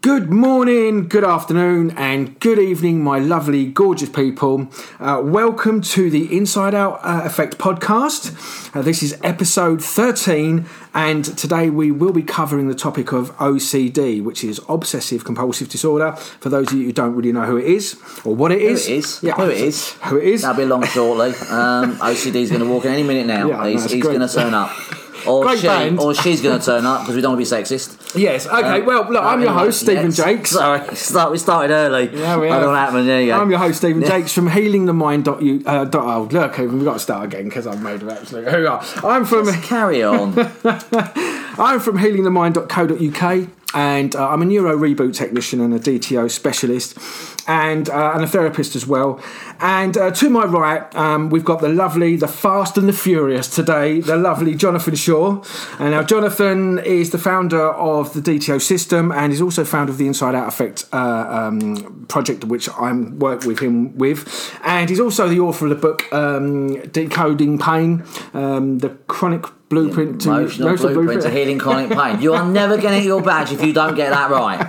Good morning, good afternoon, and good evening, my lovely, gorgeous people. Uh, welcome to the Inside Out uh, Effect podcast. Uh, this is episode 13, and today we will be covering the topic of OCD, which is obsessive compulsive disorder. For those of you who don't really know who it is or what it is, Who it is? Who it is? who it is. That'll be along shortly. Um, OCD is going to walk in any minute now. Yeah, he's that's he's going to turn up. Or Great she, band. or she's going to turn up because we don't want to be sexist. Yes. Okay. Um, well, look, I'm your host, Stephen yes. Jakes. Sorry, start, we started early. Yeah, we I don't happened. There you go. I'm your host, Stephen Jakes from healingthemind.u. Uh, dot, oh, look, we've got to start again because I've made an absolute hoo I'm from Carry on. I'm from healingthemind.co.uk and uh, I'm a neuro reboot technician and a DTO specialist and, uh, and a therapist as well. And uh, to my right, um, we've got the lovely, the fast and the furious today, the lovely Jonathan Shaw. And now, Jonathan is the founder of the DTO system and is also founder of the Inside Out Effect uh, um, project, which I'm work with him with. And he's also the author of the book um, Decoding Pain, um, the chronic blueprint to Emotional emotional blueprint to healing chronic pain. You are never going to get your badge if you don't get that right.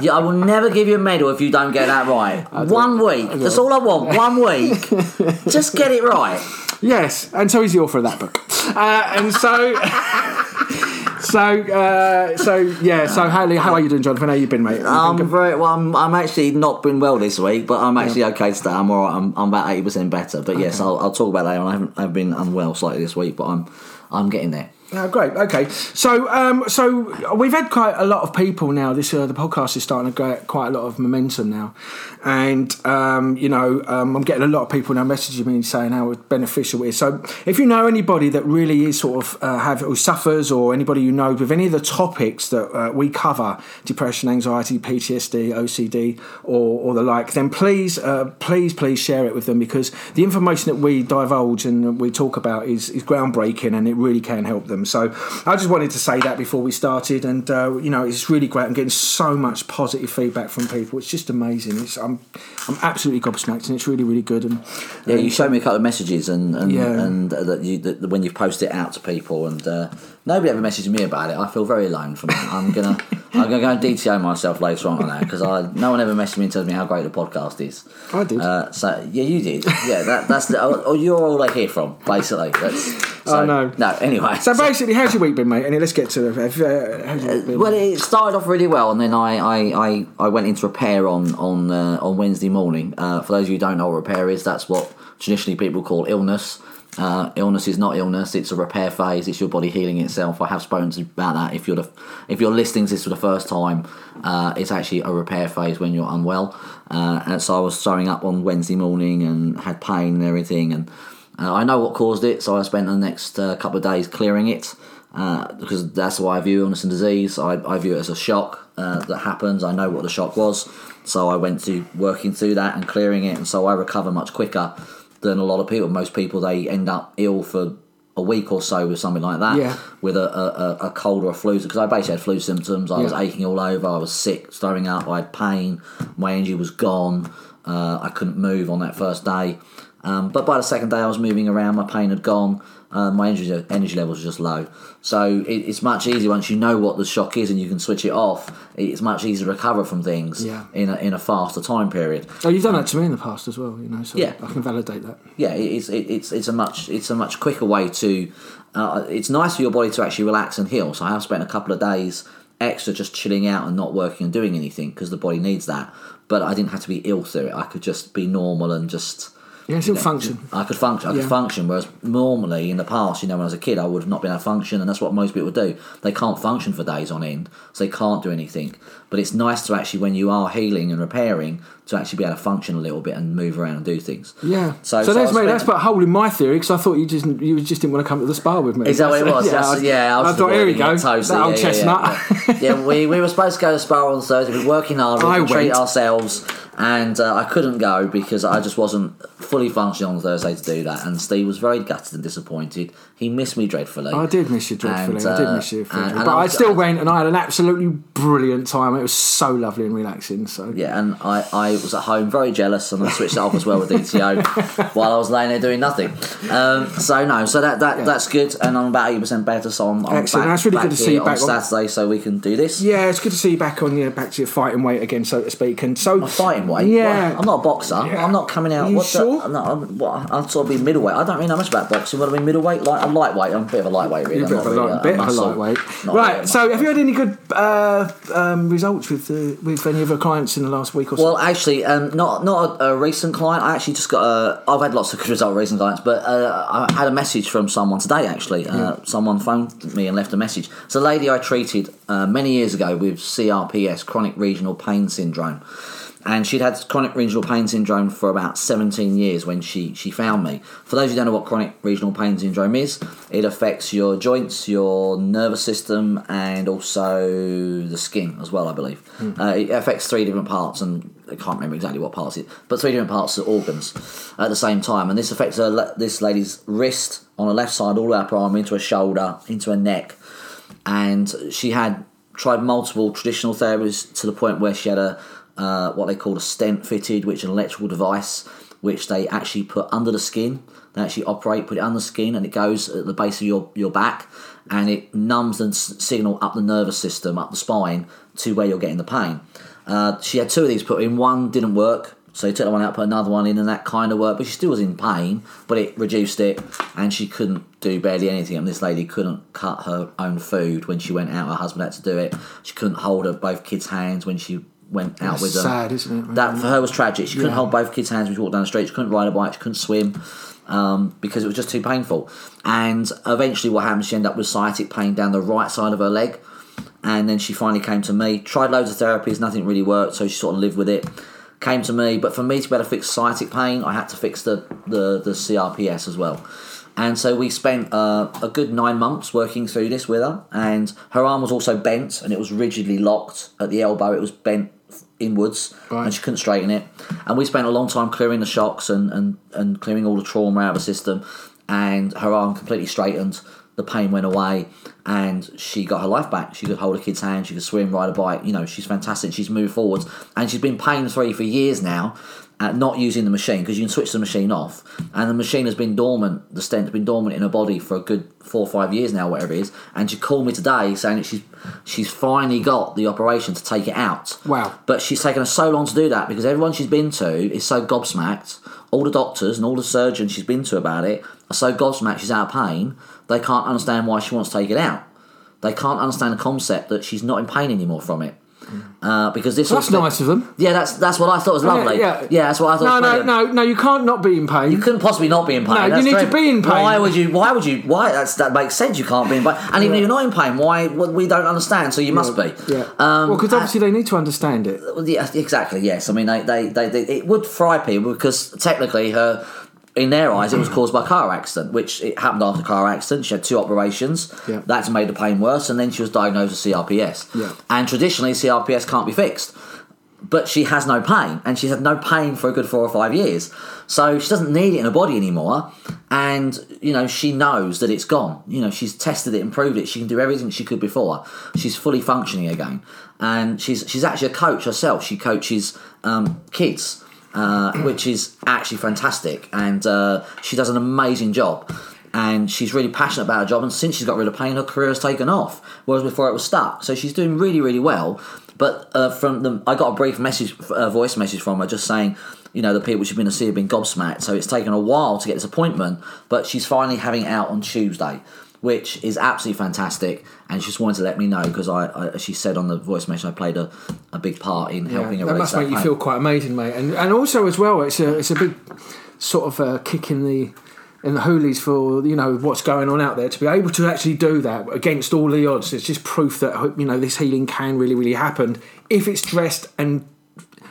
Yeah, I will never give you a medal if you don't get that right. One week. That's all I want. One week. Just get it right. Yes, and so he's the author of that book. Uh, and so, so, uh, so yeah. So, how, how are you doing, Jonathan? How you been, mate? I'm very well. I'm, I'm actually not been well this week, but I'm actually okay today. I'm all right. I'm, I'm about eighty percent better. But yes, I'll, I'll talk about that. I haven't I've been unwell slightly this week, but I'm I'm getting there. Oh, great. Okay. So, um, so we've had quite a lot of people now. This uh, the podcast is starting to get quite a lot of momentum now, and um, you know, um, I'm getting a lot of people now messaging me saying how beneficial it is. So, if you know anybody that really is sort of uh, have who suffers, or anybody you know with any of the topics that uh, we cover, depression, anxiety, PTSD, OCD, or, or the like, then please, uh, please, please share it with them because the information that we divulge and we talk about is, is groundbreaking and it really can help them. So I just wanted to say that before we started, and uh, you know it's really great. I'm getting so much positive feedback from people. It's just amazing. It's, I'm I'm absolutely gobsmacked, and it's really really good. And Yeah, you showed me a couple of messages and and, Yeah. and uh, that you that when you post it out to people and uh, nobody ever messaged me about it. I feel very alone from that. I'm gonna I'm gonna go and DTO myself later on on that because I no one ever messaged me and tells me how great the podcast is. I did. Uh, so yeah, you did. Yeah, that, that's the. Oh, you're all I hear from basically. That's. So, Oh, no. No. Anyway. so basically, how's your week been, mate? And let's get to the. Uh, how's your week been? Well, it started off really well, and then I, I, I, I went into repair on on uh, on Wednesday morning. Uh, for those of you who don't know what repair is, that's what traditionally people call illness. Uh, illness is not illness; it's a repair phase. It's your body healing itself. I have spoken about that. If you're the, if you're listening to this for the first time, uh, it's actually a repair phase when you're unwell. Uh, and so I was throwing up on Wednesday morning and had pain and everything, and uh, I know what caused it. So I spent the next uh, couple of days clearing it uh, because that's why I view illness and disease. I, I view it as a shock that happens. I know what the shock was, so I went to working through that and clearing it, and so I recover much quicker than a lot of people. Most people they end up ill for a week or so with something like that, Yeah. with a, a, a- cold or a flu. Because I basically had flu symptoms. I was aching all over. I was sick, throwing up. I had pain. My energy was gone. Uh, I couldn't move on that first day. Um, but by the second day, I was moving around. My pain had gone. Uh, my energy energy levels were just low. So it, it's much easier once you know what the shock is and you can switch it off. It's much easier to recover from things Yeah. in a, in a faster time period. oh, you've done that to me in the past as well. You know, so Yeah. I can validate that. Yeah, it's it, it's it's a much it's a much quicker way to. Uh, it's nice for your body to actually relax and heal. So I have spent a couple of days extra just chilling out and not working and doing anything because the body needs that. But I didn't have to be ill through it. I could just be normal and just. Yeah, still function. I could function. I Yeah. could function. Whereas normally in the past, you know, when I was a kid, I would have not been able to function, and that's what most people do. They can't function for days on end, so they can't do anything. But it's nice to actually, when you are healing and repairing, to actually be able to function a little bit and move around and do things. Yeah. So, So, so that's mate. That's spending- put a hole in my theory because I thought you just you just didn't want to come to the spa with me. Is that what it was? Yeah. That's- yeah, I, was I thought here we go. it That old yeah, chestnut. Yeah, yeah. we, we were supposed to go to the Spa on Thursday. We were working hard. We treat ourselves. And uh, I couldn't go because I just wasn't fully functioning on Thursday to do that. And Steve was very gutted and disappointed. He missed me dreadfully. I did miss you dreadfully. And, I did uh, miss you, and- dreadfully. and but I I, was- still went and I had an absolutely brilliant time. It was so lovely and relaxing. So Yeah, and I, I was at home very jealous, and I switched it off as well with DTO while I was laying there doing nothing. Um, so no, so that, that that's good, and I'm about eighty percent better. So I'm, I'm Excellent. back, That's really good to see you on back on- Saturday, so we can do this. yeah, it's good to see you back on your back to your fighting weight again, so to speak. And so My fighting weight. Yeah. Well, I'm not a boxer. I'm not coming out. You what sure? The, I'm, not, I'm, what, I'm sort of be middleweight. I don't really know much about boxing. What I mean, middleweight. Like I'm lightweight. I'm a bit of a lightweight. Really. You're a I'm bit, of a, really light, bit of a muscle. lightweight. Not really Right. a So, have you had any good uh, um, results with uh, with any of your clients in the last week or so? Well, actually, um, not not a, a recent client. I actually just got. A, I've had lots of good result with recent clients, but uh, I had a message from someone today. Actually, uh, someone phoned me and left a message. It's a lady I treated uh, many years ago with CRPS, chronic regional pain syndrome, and she'd had chronic regional pain syndrome for about 17 years when she she found me. For those who don't know what chronic regional pain syndrome is, it affects your joints, your nervous system, and also the skin as well. I believe uh, it affects three different parts, and I can't remember exactly what parts it, but three different parts of organs at the same time. And this affects her, this lady's wrist on the left side, all the way up her arm, into her shoulder, into her neck, and she had tried multiple traditional therapies to the point where she had a uh, what they called a stent fitted, which an electrical device which they actually put under the skin. They actually operate, put it under the skin, and it goes at the base of your, your back, and it numbs the signal up the nervous system, up the spine, to where you're getting the pain. Uh, she had two of these put in. One didn't work, so he took one out, put another one in, and that kind of worked. But she still was in pain, but it reduced it, and she couldn't do barely anything. And this lady couldn't cut her own food when she went out. Her husband had to do it. She couldn't hold her both kids' hands when she went out That's with them. sad, isn't it? That for her was tragic. She couldn't Yeah. hold both kids' hands when she walked down the street. She couldn't ride a bike. She couldn't swim um, because it was just too painful. And eventually, what happened? She ended up with sciatic pain down the right side of her leg. And then she finally came to me. Tried loads of therapies, nothing really worked. So she sort of lived with it. Came to me, but for me to be able to fix sciatic pain, I had to fix the the, the CRPS as well. And so we spent uh, a good nine months working through this with her. And her arm was also bent, and it was rigidly locked at the elbow. It was bent inwards, Right. and she couldn't straighten it. And we spent a long time clearing the shocks and, and, and clearing all the trauma out of the system. And her arm completely straightened. The pain went away, and she got her life back. She could hold a kid's hand. She could swim, ride a bike. You know, she's fantastic. She's moved forwards, and she's been pain free for years now. At not using the machine because you can switch the machine off, and the machine has been dormant. The stent's been dormant in her body for a good four or five years now, whatever it is. And she called me today saying that she's she's finally got the operation to take it out. Wow. But she's taken her so long to do that because everyone she's been to is so gobsmacked. All the doctors and all the surgeons she's been to about it are so gobsmacked she's out of pain, they can't understand why she wants to take it out. They can't understand the concept that she's not in pain anymore from it. Uh, because this That's was- nice of them. Yeah, that's that's what I thought was lovely. yeah. Yeah, that's what I thought. No, no, no, no. You can't not be in pain. You couldn't possibly not be in pain. No, you That's need to be in pain. Why would you? Why would you? Why? That's that makes sense. You can't be in pain, and even if you're not in pain, why? Well, we don't understand. So you must be. Yeah. Um, well, because obviously they need to understand it. yeah, exactly. Yes, I mean they, they, they, they it would fry people because technically her, in their eyes, it was caused by a car accident, which it happened after a car accident. She had two operations. Yeah. That's made the pain worse, and then she was diagnosed with CRPS. Yeah. And traditionally, CRPS can't be fixed. But she has no pain, and she's had no pain for a good four or five years. So she doesn't need it in her body anymore, and you know she knows that it's gone. You know she's tested it and proved it. She can do everything she could before. She's fully functioning again, and she's she's actually a coach herself. She coaches um, kids, uh, which is actually fantastic, and uh, she does an amazing job. And she's really passionate about her job, and since she's got rid of pain, her career has taken off. Whereas before it was stuck. So she's doing really, really well. But uh, from the, I got a brief message, voice message from her, just saying, you know, the people she's been to see have been gobsmacked. So it's taken a while to get this appointment, but she's finally having it out on Tuesday, which is absolutely fantastic. And she just wanted to let me know because I, I, she said on the voice message, I played a, a big part in helping her. that must make you feel quite amazing, mate. And and also as well, it's a it's a big sort of uh, kick in the in the hoolies for you know what's going on out there to be able to actually do that against all the odds. It's just proof that you know this healing can really really happen if it's dressed and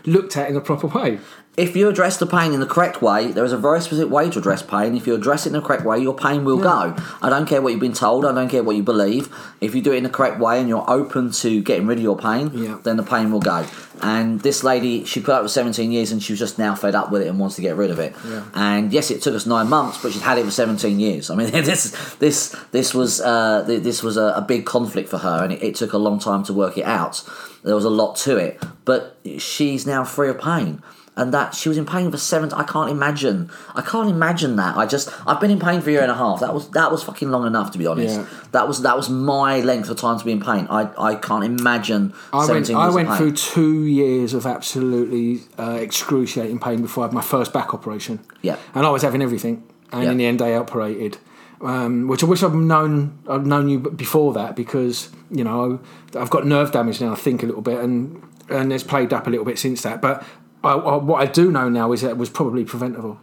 looked at in the proper way. If you address the pain in the correct way, there is a very specific way to address pain. If you address it in the correct way, your pain will go. I don't care what you've been told. I don't care what you believe. If you do it in the correct way and you're open to getting rid of your pain, Yeah. then the pain will go. And this lady, she put up with 17 years and she was just now fed up with it and wants to get rid of it. Yeah. And yes, it took us nine months, but she'd had it for 17 years. I mean, this this this was uh, this was a, a big conflict for her, and it, it took a long time to work it out. There was a lot to it, but she's now free of pain. And that she was in pain for seven. I can't imagine. I can't imagine that. I just. I've been in pain for a year and a half. That was that was fucking long enough to be honest. Yeah. That was that was my length of time to be in pain. I, I can't imagine. I went, 17 I went through two years of absolutely uh, excruciating pain before I had my first back operation. Yeah. and I was having everything, and Yeah. in the end, I operated. Um, which I wish I'd known. I'd known you before that because you know I've got nerve damage now. I think a little bit, and and it's played up a little bit since that. But I, I, what I do know now is that it was probably preventable.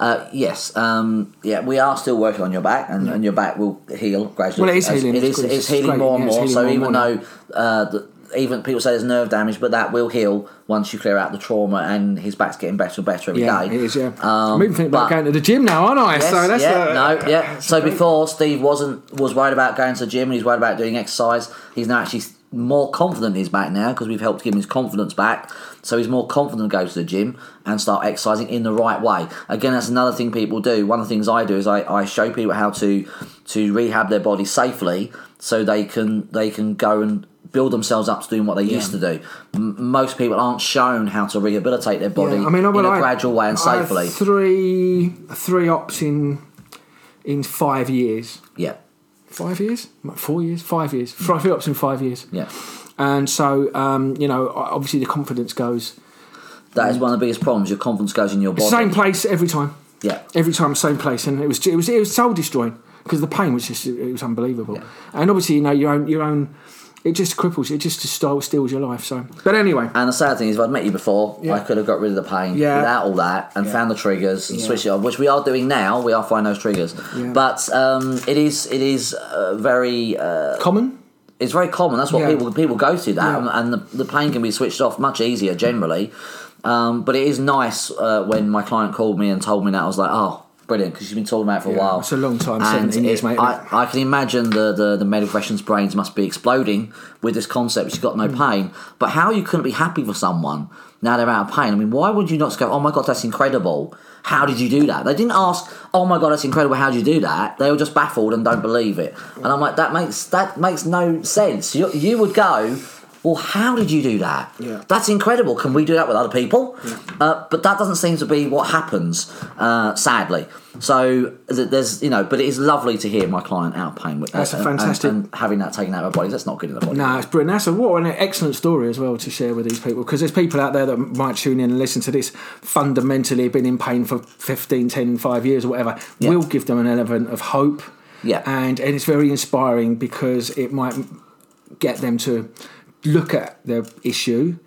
Uh, yes, um, yeah, we are still working on your back, and, and your back will heal gradually. Well, it is healing, It is, it's- it's it's healing great, more and yeah, more. So more even more though uh, the, even people say there's nerve damage, but that will heal once you clear out the trauma, and his back's getting better and better every day. Yeah, it is. Yeah, Um, I'm even thinking about going to the gym now, aren't I? Yes, so that's yeah, uh, no, yeah. So before Steve wasn't was worried about going to the gym and he's worried about doing exercise. He's now actually more confident in his back now because we've helped give him his confidence back. So he's more confident to go to the gym and start exercising in the right way. Again, that's another thing people do. One of the things I do is I, I show people how to to rehab their body safely so they can they can go and build themselves up to doing what they used to do. M- most people aren't shown how to rehabilitate their body Yeah, I mean, in well, a I- gradual way and I safely. three three ops in in five years. yeah, Five years, four years, five years. Three ops in five years. yeah. And so, um, you know, obviously the confidence goes. That is one of the biggest problems. Your confidence goes in your body. Same place every time. Yeah. Every time, same place, and it was it was it was soul destroying because the pain was just it was unbelievable. Yeah. And obviously, you know, your own your own, it just cripples, it just steals, steals your life. So, but anyway, And the sad thing is, if I'd met you before, Yeah. I could have got rid of the pain Yeah. without all that and found the triggers and switched it off, which we are doing now. We are finding those triggers, Yeah. but um, it is it is uh, very uh, common. It's very common. That's what Yeah. people people go to that, Yeah. and, the, the pain can be switched off much easier generally. Um, but it is nice uh, when my client called me and told me that I was like, oh. Brilliant, because she's been talking about it for a while. it's a long time, And 17 years, it- mate. I, I can imagine the, the, the medical profession's brains must be exploding with this concept. She's got Hmm. no pain. But how you couldn't be happy for someone now they're out of pain? I mean, why would you not just go, oh my God, that's incredible. How did you do that? They didn't ask, oh my God, that's incredible. How did you do that? They were just baffled and don't believe it. And I'm like, that makes that makes no sense. You, you would go, well, how did you do that? Yeah. That's incredible. Can we do that with other people? Uh, but that doesn't seem to be what happens, uh, sadly. So there's, you know, but it is lovely to hear my client out pain with that. That's a and- and- fantastic- and, having that taken out of their bodies. That's not good in the body. No, it's brilliant. That's a, what an excellent story as well to share with these people because there's people out there that might tune in and listen to this fundamentally have been in pain for 15, 10, 5 years or whatever. Yeah. We'll give them an element of hope. Yeah. And, and it's very inspiring because it might get them to look at the issue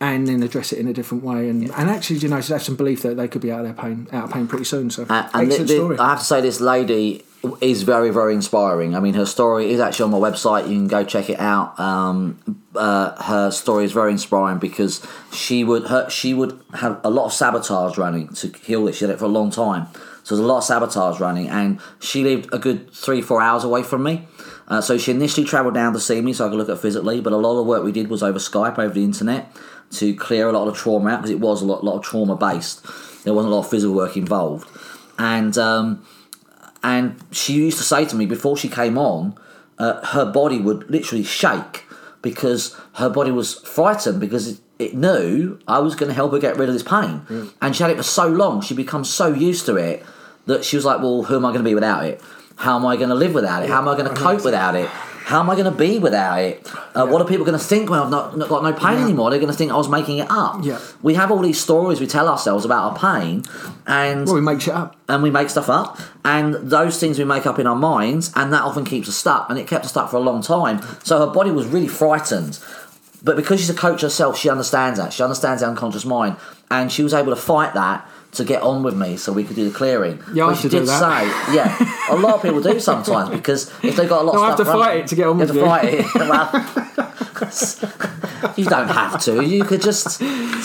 and then address it in a different way and, and actually you know have some belief that they could be out of their pain out of pain pretty soon so Uh, and thi- story I have to say, this lady is very, very inspiring. I mean, her story is actually on my website. You can go check it out. Um, uh, her story is very inspiring because she would her, she would have a lot of sabotage running to heal it. She had it for a long time, so there's a lot of sabotage running, and she lived a good three, four hours away from me. Uh, so she initially travelled down to see me so I could look at physically, but a lot of the work we did was over Skype, over the internet, to clear a lot of the trauma out because it was a lot, lot of trauma based. There wasn't a lot of physical work involved, and um, and she used to say to me before she came on, uh, her body would literally shake because her body was frightened because it, it knew I was going to help her get rid of this pain, and she had it for so long. she'd become so used to it that she was like, "Well, who am I going to be without it? How am I going to live without it? How am I going to cope without it?" How am I going to be without it? Uh, What are people going to think when I've not, not got no pain anymore? They're going to think I was making it up. Yeah. We have all these stories we tell ourselves about our pain, and well we make shit up and we make stuff up and those things we make up in our minds and that often keeps us stuck and it kept us stuck for a long time so her body was really frightened but because she's a coach herself she understands that she understands the unconscious mind and she was able to fight that to get on with me so we could do the clearing Yeah, I but have she to do that. say yeah a lot of people do sometimes because if they've got a lot No, of I have stuff to fight it to get on you with have to fight it well you don't have to. You could just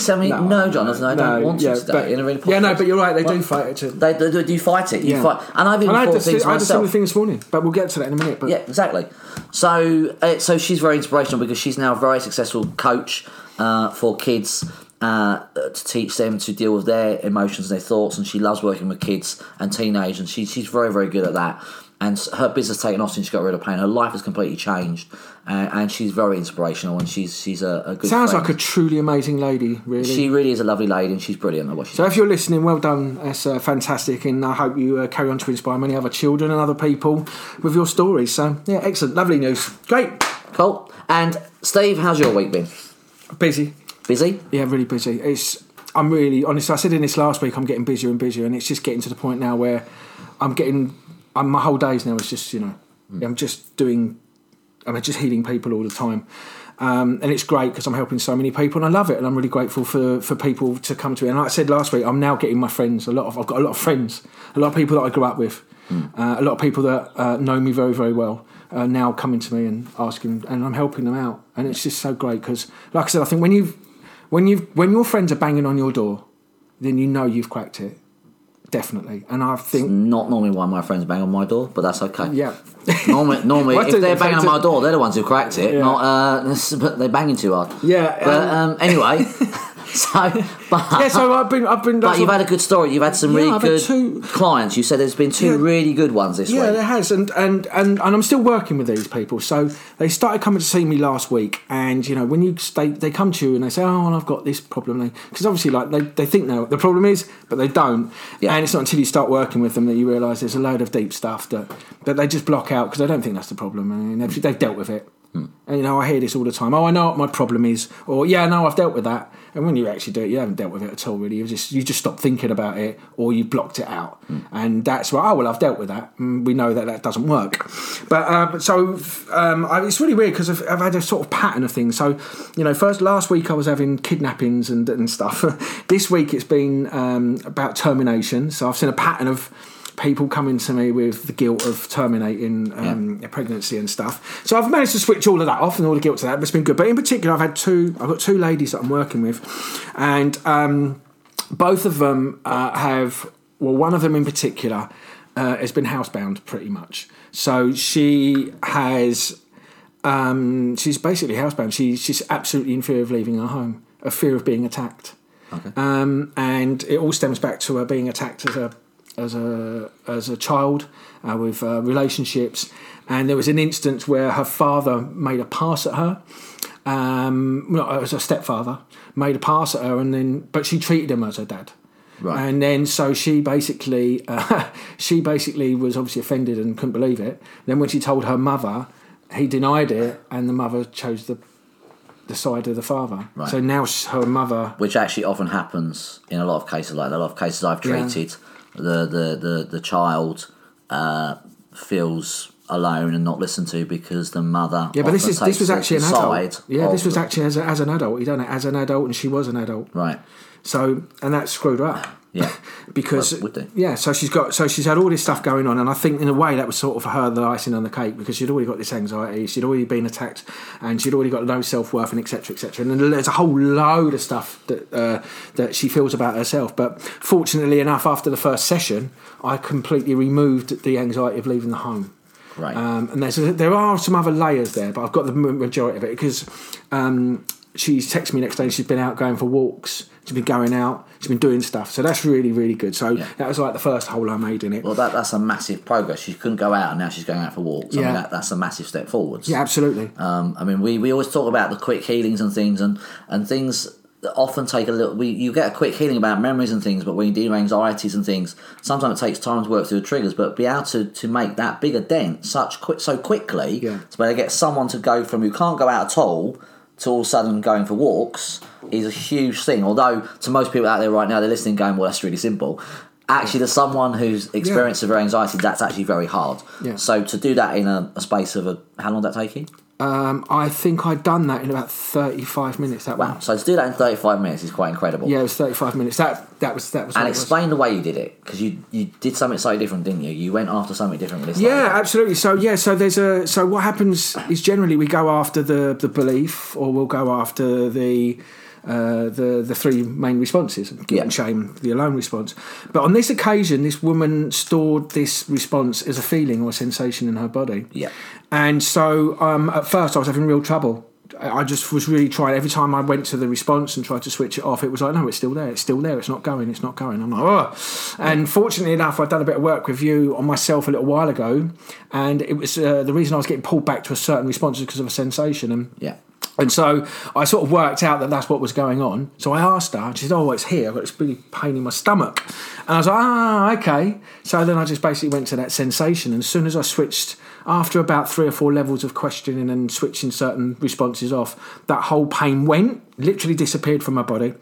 tell me, no, Jonathan, I don't want yeah, to today. but- in a really yeah, no, but you're right. They Well, do fight it too. They, they, they do fight it. You Yeah. fight, and I've even And I had, thought the, things si- I had a similar myself. thing this morning, but we'll get to that in a minute. But Yeah, exactly. So, uh, so she's very inspirational because she's now a very successful coach uh, for kids uh, to teach them to deal with their emotions, and their thoughts, and she loves working with kids and teenagers. And she, she's very, very good at that. And her business taken off since she got rid of pain. Her life has completely changed, uh, and she's very inspirational. And she's she's a, a good. sounds friend. like a truly amazing lady, really. She really is a lovely lady, and she's brilliant at what she so if you're listening, well done. That's uh, fantastic, and I hope you uh, carry on to inspire many other children and other people with your stories. So yeah, excellent, lovely news. Great, Cool. And Steve, how's your week been? busy. Busy? Yeah, really busy. It's I'm really honest. I said in this last week, I'm getting busier and busier, and it's just getting to the point now where I'm getting. I'm, my whole days now is just you know, I'm just doing. I'm just healing people all the time. Um, and it's great because I'm helping so many people, and I love it, and I'm really grateful for, for people to come to me. And like I said last week, I'm now getting my friends. A lot of I've got a lot of friends, a lot of people that I grew up with, uh, a lot of people that uh, know me very very well. Uh, now coming to me and asking, and I'm helping them out, and it's just so great because, like I said, I think when you've when you when your friends are banging on your door, then you know you've cracked it, definitely. And I think, Not normally why my friends bang on my door, but that's okay. yeah, Normally, normally if they're banging on my door, they're the ones who cracked it. Yeah. Not, uh, but they're banging too hard. Yeah, But um, anyway, so but, yeah. So I've been, I've been. but you've had a good story. You've had some Yeah, really I've good two- clients. You said there's been two Yeah. really good ones this Yeah, week. Yeah, there has, and, and and and I'm still working with these people. So they started coming to see me last week, and you know when you stay, they come to you and they say, "Oh, well, I've got this problem," because obviously, like they, they think they know what the problem is, but they don't. Yeah. And it's not until you start working with them that you realise there's a load of deep stuff that that they just block out because they don't think that's the problem, and they've, they've dealt with it. And you know, I hear this all the time. Oh, I know what my problem is, or yeah, no, I've dealt with that. And when you actually do it, you haven't dealt with it at all. Really, you just you just stop thinking about it, or you blocked it out, and that's why. Oh well, I've dealt with that. And we know that that doesn't work. But um, so um, I, it's really weird because I've, I've had a sort of pattern of things. So you know, first last week I was having kidnappings and and stuff. this week it's been um, about termination. So I've seen a pattern of people coming to me with the guilt of terminating um, a pregnancy and stuff. So I've managed to switch all of that off and all the guilt to that. But it's been good. But in particular, I've had two. I've got two ladies that I'm working with, and um, both of them uh, have. Well, one of them in particular uh, has been housebound pretty much. So she has. Um, she's basically housebound. She, she's absolutely in fear of leaving her home, a fear of being attacked. Um, and it all stems back to her being attacked as a as a as a child uh, with uh, relationships. And there was an instance where her father made a pass at her. Um, not as a stepfather made a pass at her, and then but she treated him as her dad. Right. And then so she basically uh, she basically was obviously offended and couldn't believe it. Then when she told her mother, he denied it, and the mother chose the the side of the father. Right. So now her mother which actually often happens in a lot of cases like that. A lot of cases I've Yeah. The, the, the, the child uh, feels alone and not listened to because the mother. Yeah, but this is this was actually an adult. Yeah, this was actually as, a, as an adult. He done it as an adult, and she was an adult. right. So and that screwed her up. Yeah, because Well, would do. yeah, so she's got so she's had all this stuff going on, and I think in a way that was sort of for her the icing on the cake because she'd already got this anxiety, she'd already been attacked, and she'd already got low self worth and etc. etc. And there's a whole load of stuff that uh, that she feels about herself. But fortunately enough, after the first session, I completely removed the anxiety of leaving the home. Right. Um, and there's there are some other layers there, but I've got the majority of it because um, she's texted me next day. She's been out going for walks. She's been going out. She's been doing stuff. So that's really really good. So Yeah. that was like the first hole I made in it. well, that, that's a massive progress. She couldn't go out, and now she's going out for walks. I Yeah. mean, that, that's a massive step forwards. yeah, absolutely. Um, I mean, we, we always talk about the quick healings and things, and, and things that often take a little. We you get a quick healing about memories and things, but when you deal with anxieties and things, sometimes it takes time to work through the triggers. But be able to, to make that bigger dent such quick so quickly, Yeah. to be able to get someone to go from who can't go out at all to all of a sudden going for walks is a huge thing. Although to most people out there right now, they're listening, going, "Well, that's really simple." Actually, to someone who's experienced severe anxiety, that's actually very hard. Yeah. So to do that in a, a space of a how long did that take you? Um, I think I'd done that in about 35 minutes. That Wow. one. So to do that in 35 minutes is quite incredible. Yeah, it was 35 minutes. That that was that was. And it was. explain the way you did it because you you did something slightly different, didn't you? You went after something different with this. Yeah, absolutely. So yeah, so there's a so what happens is generally we go after the the belief, or we'll go after the. Uh, the the three main responses guilt Yeah. and shame the alone response but on this occasion this woman stored this response as a feeling or a sensation in her body Yeah. and so um, at first I was having real trouble. I just was really trying. Every time I went to the response and tried to switch it off, it was like, no, it's still there. It's still there. It's not going. It's not going. I'm like, oh. And fortunately enough, I'd done a bit of work with you on myself a little while ago, and it was uh, the reason I was getting pulled back to a certain response is because of a sensation. And Yeah. And so I sort of worked out that that's what was going on. So I asked her, and she said, "Oh, it's here. I've got this really pain in my stomach." And I was like, "Ah, okay." So then I just basically went to that sensation, and as soon as I switched, after about three or four levels of questioning and switching certain responses off, that whole pain went, literally disappeared from my body.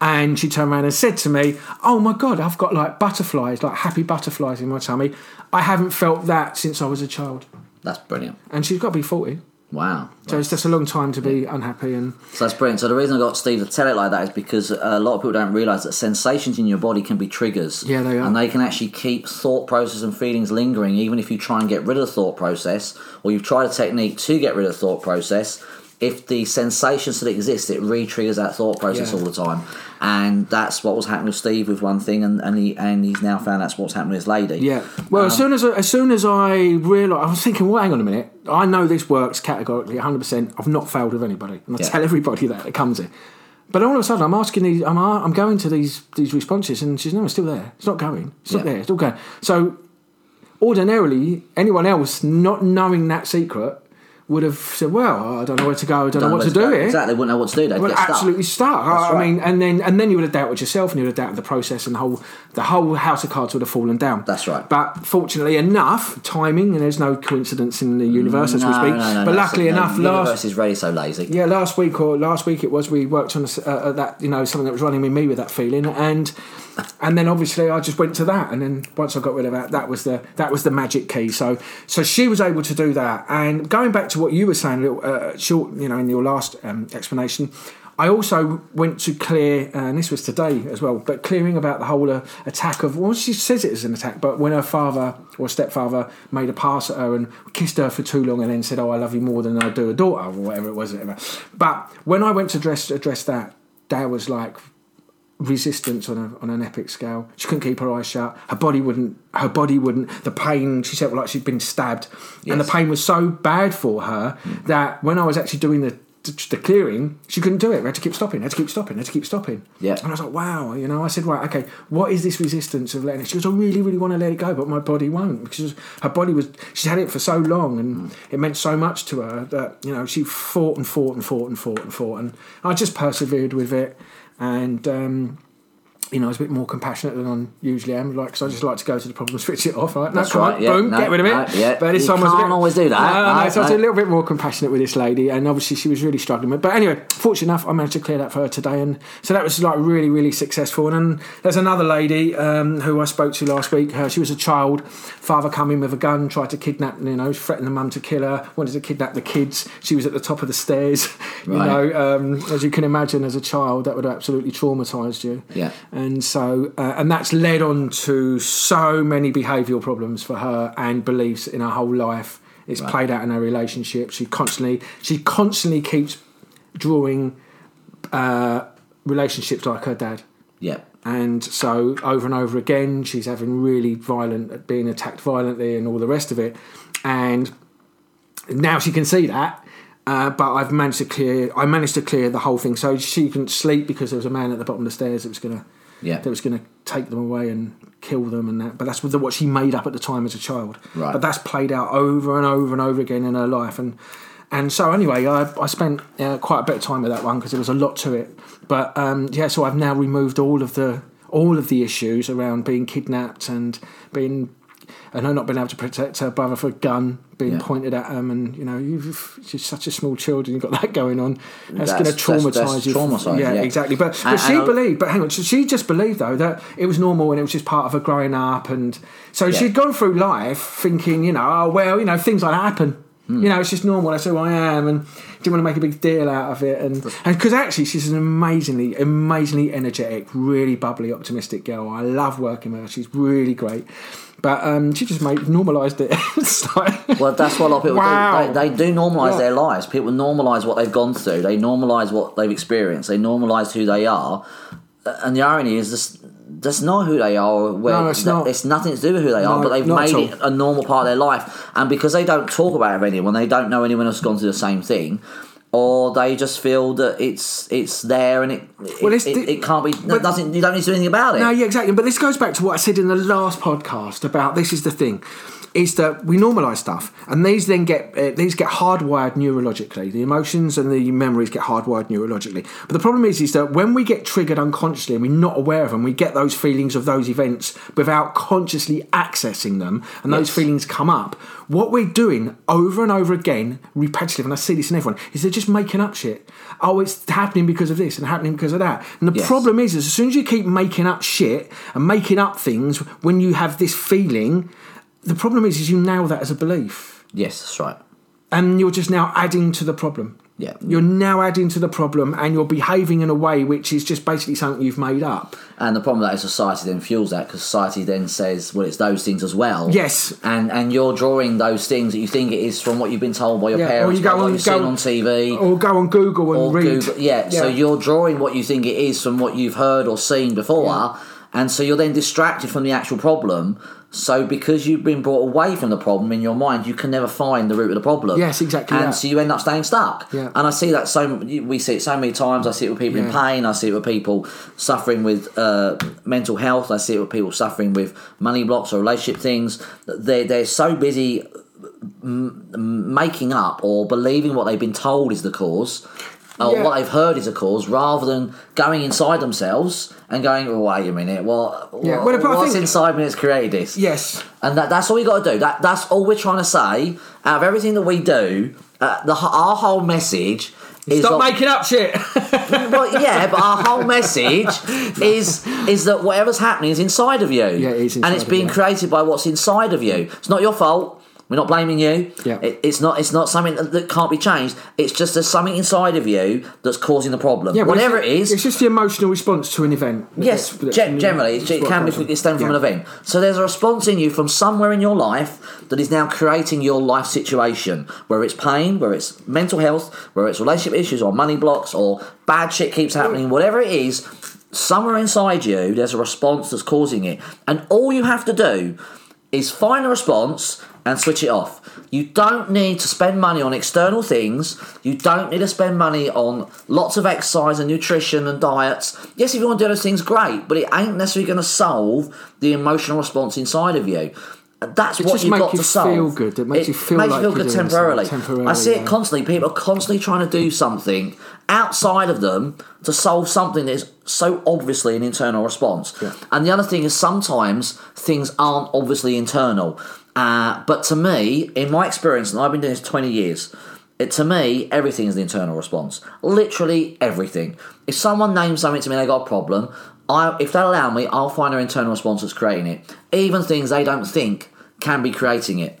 And she turned around and said to me, "Oh my god, I've got like butterflies, like happy butterflies in my tummy. I haven't felt that since I was a child." That's brilliant. And she's got to be forty. Wow. So it's just a long time to be unhappy and So that's brilliant. So the reason I got Steve to tell it like that is because a lot of people don't realise that sensations in your body can be triggers. Yeah, they are. And they can actually keep thought process and feelings lingering, even if you try and get rid of the thought process, or you've tried a technique to get rid of the thought process. If the sensation still exists, it re-triggers that thought process Yeah. all the time, and that's what was happening with Steve with one thing, and and, he, and he's now found that's what's happened with his lady. Yeah. Well, as um, soon as as soon as I realised, I was thinking, well, hang on a minute. I know this works categorically, 100. percent I've not failed with anybody, and I Yeah. tell everybody that that comes in. But all of a sudden, I'm asking these. I'm I'm going to these these responses, and she's no, it's still there. It's not going. It's not Yeah. there. It's not going. So, ordinarily, anyone else not knowing that secret would have said, "Well, I don't know where to go. I don't, know what to do go. here." Exactly, wouldn't know what to do. They'd Well, get stuck. absolutely stuck. I, right. mean, and then and then you would have doubted yourself, and you would have doubted the process, and the whole the whole house of cards would have fallen down. That's right. But fortunately enough, timing, and there's no coincidence in the universe as we speak. no, no, but no, luckily no, enough, the last universe is really so lazy. yeah, last week or last week it was we worked on a uh, uh, that you know something that was running with me with that feeling, and and then obviously I just went to that, and then once I got rid of that, that was the that was the magic key. So so she was able to do that, and going back to what you were saying, a little uh, short, you know, in your last um, explanation. I also went to clear, and this was today as well, but clearing about the whole uh, attack of, well, she says it as an attack, but when her father or stepfather made a pass at her and kissed her for too long and then said, oh, I love you more than I do a daughter, or whatever it was. Whatever. But when I went to address, address that, Dad was like, resistance on a, on an epic scale. She couldn't keep her eyes shut. Her body wouldn't. Her body wouldn't. The pain. She said well, like she'd been stabbed, and the pain was so bad for her that when I was actually doing the the clearing, she couldn't do it. We had to keep stopping. We had to keep stopping. We had to keep stopping. Yeah. And I was like, wow. You know, I said, right, okay, what is this resistance of letting it? She goes, I really, really want to let it go, but my body won't because her body was. She's had it for so long, and it meant so much to her that you know she fought and fought and fought and fought and fought, and I just persevered with it, and. um you know, I was a bit more compassionate than I usually am. Like, so I just like to go to the problem, switch it off. Right? No, That's right, on, yeah, boom, no, get rid of it. no, yeah. But this You time I was can't bit, always do that. No, no, No, so I was a little bit more compassionate with this lady, and obviously she was really struggling with. But anyway, fortunate enough, I managed to clear that for her today, and so that was like really, really successful. And then there's another lady um, who I spoke to last week. Her, she was a child. Father come in with a gun, tried to kidnap. You know, threatened the mum to kill her. Wanted to kidnap the kids. She was at the top of the stairs. You Right. know, um, as you can imagine, as a child, that would have absolutely traumatised you. Yeah. And so, uh, and that's led on to so many behavioural problems for her and beliefs in her whole life. It's played out in her relationship. She constantly, she constantly keeps drawing uh, relationships like her dad. Yeah. And so, over and over again, she's having really violent, being attacked violently, and all the rest of it. And now she can see that, uh, but I've managed to clear. I managed to clear the whole thing, so she couldn't sleep because there was a man at the bottom of the stairs that was gonna Yeah. that was going to take them away and kill them and that. But that's what what she made up at the time as a child. Right. But that's played out over and over and over again in her life. And and so anyway, I, I spent uh, quite a bit of time with that one because there was a lot to it. But um, yeah, so I've now removed all of the all of the issues around being kidnapped and being and her not being able to protect her brother for a gun being Yeah. pointed at him and you know you've she's such a small child and you've got that going on. That's, That's- going to traumatise you. traumatised, yeah, yeah. exactly. But, but And- she and believed but hang on she just believed though that it was normal and it was just part of her growing up and so she'd gone through life thinking you know oh well you know things like that happen You know, it's just normal. That's who I am, and didn't want to make a big deal out of it. And because actually, she's an amazingly, amazingly energetic, really bubbly, optimistic girl. I love working with her. She's really great. But um, she just made normalised it. It's like- Well, that's what a lot of people Wow. do. They, they do normalise Yeah. their lives. People normalise what they've gone through. They normalise what they've experienced. They normalise who they are. And the irony is, this that's not who they are. Where No, it's not. It's nothing to do with who they are. But they've made it a normal part of their life. And because they don't talk about it with anyone, they don't know anyone else gone through the same thing. Or they just feel that it's it's there and it Well, it, it's it, the- it can't be. but- It doesn't you don't need to do anything about it. No, yeah, exactly. But this goes back to what I said in the last podcast about this is the thing. Is that we normalise stuff, and these then get uh, these get hardwired neurologically. The emotions and the memories get hardwired neurologically. But the problem is, is that when we get triggered unconsciously and we're not aware of them, we get those feelings of those events without consciously accessing them, and those feelings come up. What we're doing over and over again, repetitive, and I see this in everyone, is they're just making up shit. Oh, it's happening because of this and happening because of that. And the Yes. problem is, is as soon as you keep making up shit and making up things when you have this feeling, the problem is, is you now that as a belief. Yes, that's right. And you're just now adding to the problem. Yeah. You're now adding to the problem and you're behaving in a way which is just basically something you've made up. And the problem that is society then fuels that because society then says, well, it's those things as well. Yes. And and you're drawing those things that you think it is from what you've been told by your Yeah, or parents, you go by what on- you've go- seen on TV. Or go on Google and or read. Google- yeah, so you're drawing what you think it is from what you've heard or seen before, and so you're then distracted from the actual problem. So because you've been brought away from the problem in your mind, you can never find the root of the problem. Yes, exactly And that. so you end up staying stuck. Yeah. And I see that so we see it so many times. I see it with people in pain. I see it with people suffering with uh, mental health. I see it with people suffering with money blocks or relationship things. They're they're so busy m- making up or believing what they've been told is the cause. Or Yeah. what they've heard is a cause, rather than going inside themselves and going, oh, "Wait a minute, what? Yeah, well, what's think- inside me that's created this?" Yes. And that, that's all you got to do. That that's all we're trying to say. Out of everything that we do, uh, the our whole message is Stop making up shit. well, yeah, but our whole message is is that whatever's happening is inside of you. Yeah, it is and it's being you. created by what's inside of you. It's not your fault. We're not blaming you. Yeah. It, it's not. It's not something that, that can't be changed. It's just there's something inside of you that's causing the problem. Yeah, Whatever it's, it is, just the emotional response to an event. Yes, That's- that's- generally, it, that's it can be from. it stem from Yeah. an event. So there's a response in you from somewhere in your life that is now creating your life situation, where it's pain, where it's mental health, where it's relationship issues, or money blocks, or bad shit keeps happening. Whatever it is, somewhere inside you, there's a response that's causing it, and all you have to do is find a response and switch it off. You don't need to spend money on external things. You don't need to spend money on lots of exercise and nutrition and diets. Yes, if you want to do those things, great, but it ain't necessarily going to solve the emotional response inside of you. That's It what you've got you to solve. feel good. It makes you feel makes like you feel good temporarily. temporarily, I see it yeah. constantly. People are constantly trying to do something outside of them to solve something that is so obviously an internal response. Yeah. And the other thing is sometimes things aren't obviously internal. Uh, but to me, in my experience, and I've been doing this 20 years, it, to me, everything is the internal response. Literally everything. If someone names something to me, they got a problem. I, if they allow me, I'll find their internal response that's creating it. Even things they don't think can be creating it.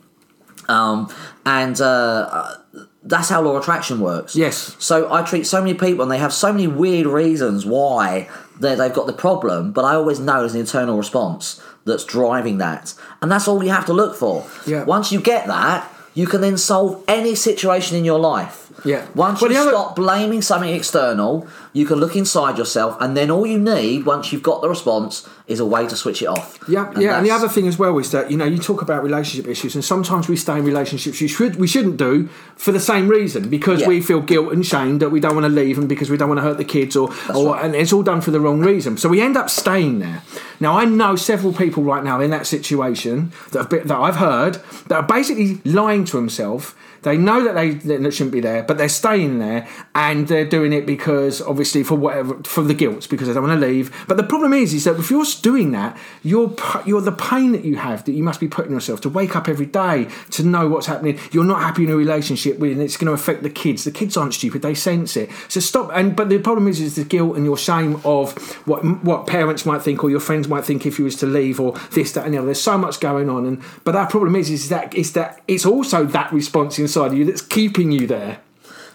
Um, and uh, uh, that's how law of attraction works. Yes. So I treat so many people, and they have so many weird reasons why they they've got the problem, but I always know it's an internal response that's driving that, and that's all you have to look for. Yeah. Once you get that, you can then solve any situation in your life. Yeah. Once Well, you the other- stop blaming something external, you can look inside yourself, and then all you need, once you've got the response, is a way to switch it off. Yeah, yeah, and the other thing as well is that you know you talk about relationship issues, and sometimes we stay in relationships you should we shouldn't do for the same reason because Yeah. we feel guilt and shame that we don't want to leave, and because we don't want to hurt the kids, or or right. and it's all done for the wrong reason. So we end up staying there. Now I know several people right now in that situation that have been, that I've heard that are basically lying to themselves. They know that they, shouldn't be there, but they're staying there, and they're doing it because obviously for whatever for the guilt because they don't want to leave. But the problem is, is that if you're doing that, you're you're the pain that you have that you must be putting yourself to wake up every day to know what's happening. You're not happy in a relationship with, and it's going to affect the kids. The kids aren't stupid; they sense it. So stop. And but the problem is, is the guilt and your shame of what what parents might think or your friends might think if you was to leave or this that and the other. There's so much going on, and but that problem is, is that is that it's also that response inside inside of you that's keeping you there.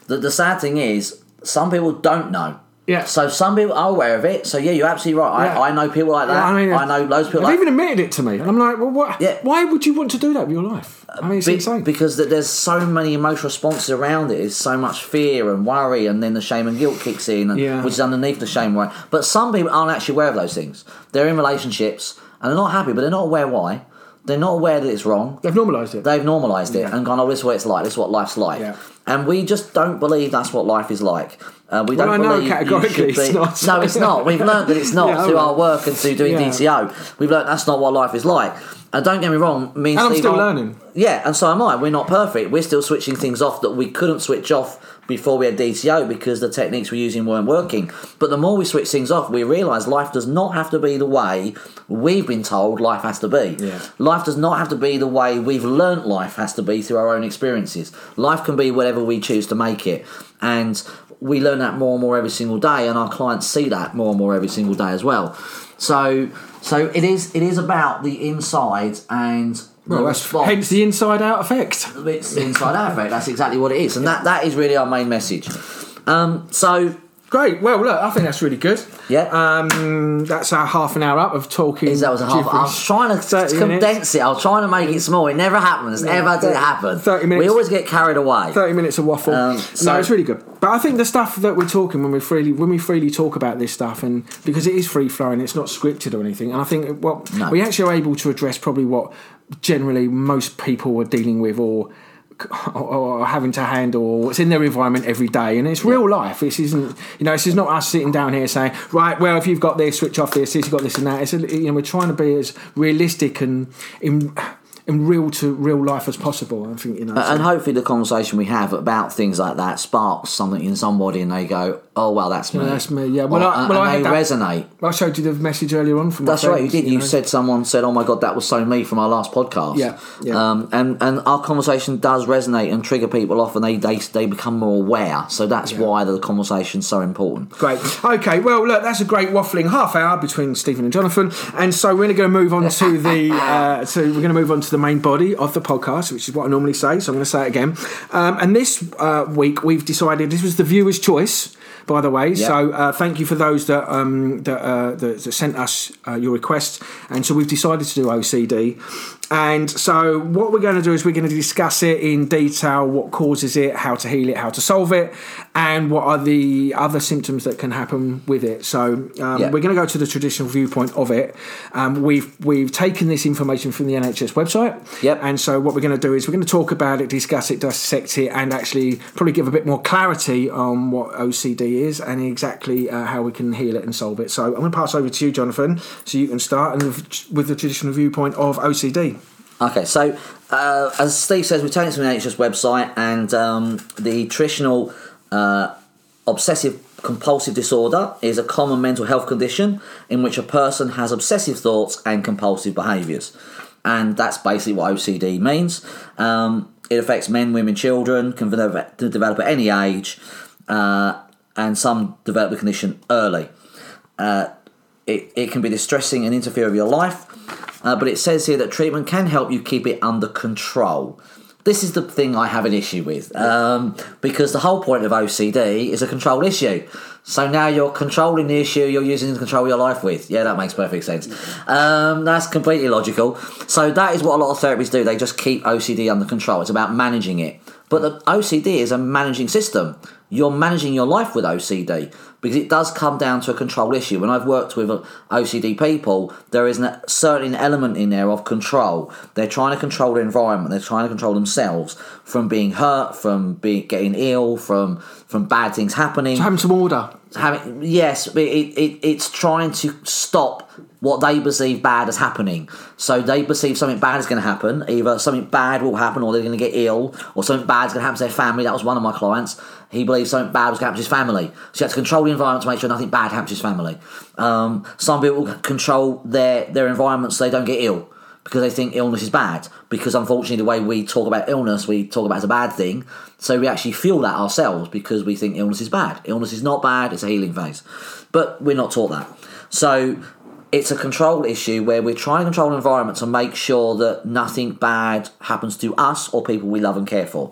The, the sad thing is, some people don't know. Yeah. So some people are aware of it. So yeah, you're absolutely right. Yeah. I, I know people like that. Yeah, I mean, I know loads of people They've like even admitted it to me, and I'm like, well, what? Yeah. Why would you want to do that with your life? I mean, it's Be- insane. because there's so many emotional responses around it. There's so much fear and worry, and then the shame and guilt kicks in, and, Yeah. which is underneath the shame. Right. But some people aren't actually aware of those things. They're in relationships and they're not happy, but they're not aware why. They're not aware that it's wrong. They've normalised it. They've normalised it Yeah. and gone, oh, this is what it's like. This is what life's like. Yeah. And we just don't believe that's what life is like. Uh, we Well, don't I believe you categorically it's be- not. No, it's not. We've learned that it's not Yeah, through our work and through doing. DTO. We've learned that's not what life is like. And don't get me wrong, me and, And I'm still learning. Yeah, and so am I. We're not perfect. We're still switching things off that we couldn't switch off before we had DTO because the techniques we're using weren't working. But the more we switch things off, we realise life does not have to be the way we've been told life has to be. Yeah. Life does not have to be the way we've learnt life has to be through our own experiences. Life can be whatever we choose to make it. And we learn that more and more every single day, and our clients see that more and more every single day as well. So, so it is. It is about the inside and well, that's response. hence the inside out effect. It's the inside out effect. That's exactly what it is, and that, that is really our main message. Um, so Great. Well, look, I think that's really good. Yeah. Um, that's our half an hour up of talking. is that was a half. I was trying to 30 condense minutes. it. I was trying to make it small. It never happens. Ever did it happen. 30 minutes. We always get carried away. 30 minutes of waffle. Um, no, it's really good. But I think the stuff that we're talking when we freely when we freely talk about this stuff, and because it is free flowing, it's not scripted or anything. And I think what No. we actually are able to address probably what generally most people are dealing with or. Or, having to handle what's in their environment every day, and it's real life. This isn't, you know, this is not us sitting down here saying, right, well, if you've got this, switch off this, this, you've got this and that. It's, a, you know, we're trying to be as realistic and in, in real to real life as possible. I think, you know, so- And hopefully, the conversation we have about things like that sparks something in somebody, and they go, "Oh, well, that's me. that's me, yeah. Well, Or- I- well, I they that- resonate. I showed you the message earlier on from my That's right, you did. You know. said someone said, "Oh my god, that was so me" from our last podcast. Yeah, yeah. Um, and and our conversation does resonate and trigger people off, and they they, they become more aware. So that's why the conversation's so important. Great. Okay. Well, look, that's a great waffling half hour between Stephen and Jonathan, and so we're going to move on to the uh, so we're going to move on to the main body of the podcast, which is what I normally say. So I'm going to say it again. Um, and this uh, week we've decided this was the viewer's choice. By the way, so uh, thank you for those that um, that, uh, that, that sent us uh, your requests, and so we've decided to do OCD. And so, what we're going to do is we're going to discuss it in detail what causes it, how to heal it, how to solve it, and what are the other symptoms that can happen with it. So, um, Yeah. we're going to go to the traditional viewpoint of it. Um, we've we've taken this information from the NHS website. Yep. And so, what we're going to do is we're going to talk about it, discuss it, dissect it, and actually probably give a bit more clarity on what OCD is and exactly uh, how we can heal it and solve it. So, I'm going to pass over to you, Jonathan, so you can start and with, the traditional viewpoint of OCD. Okay, so uh, as Steve says, we've taken it from the NHS website, and um, the traditional uh, obsessive compulsive disorder is a common mental health condition in which a person has obsessive thoughts and compulsive behaviours. And that's basically what OCD means. Um, it affects men, women, children, can develop, develop at any age, uh, and some develop the condition early. Uh, it, it can be distressing and interfere with your life, uh, but it says here that treatment can help you keep it under control. This is the thing I have an issue with um, because the whole point of OCD is a control issue. So now you're controlling the issue you're using to control your life with. Yeah, that makes perfect sense. Um, that's completely logical. So that is what a lot of therapies do. They just keep OCD under control. It's about managing it. But the OCD is a managing system. You're managing your life with OCD because it does come down to a control issue. When I've worked with OCD people, there is a certain element in there of control. They're trying to control their environment. They're trying to control themselves from being hurt, from being getting ill, from from bad things happening Having some order. having yes, it, it it's trying to stop what they perceive bad as happening. So they perceive something bad is going to happen. Either something bad will happen, or they're going to get ill, or something bad is going to happen to their family. That was one of my clients. He believes something bad was going to happen to his family. So you have to control the environment to make sure nothing bad happens to his family. Um, some people control their their environment so they don't get ill because they think illness is bad. Because unfortunately, the way we talk about illness, we talk about it as a bad thing. So we actually feel that ourselves because we think illness is bad. Illness is not bad; it's a healing phase. But we're not taught that. So it's a control issue where we're trying to control an environment to make sure that nothing bad happens to us or people we love and care for.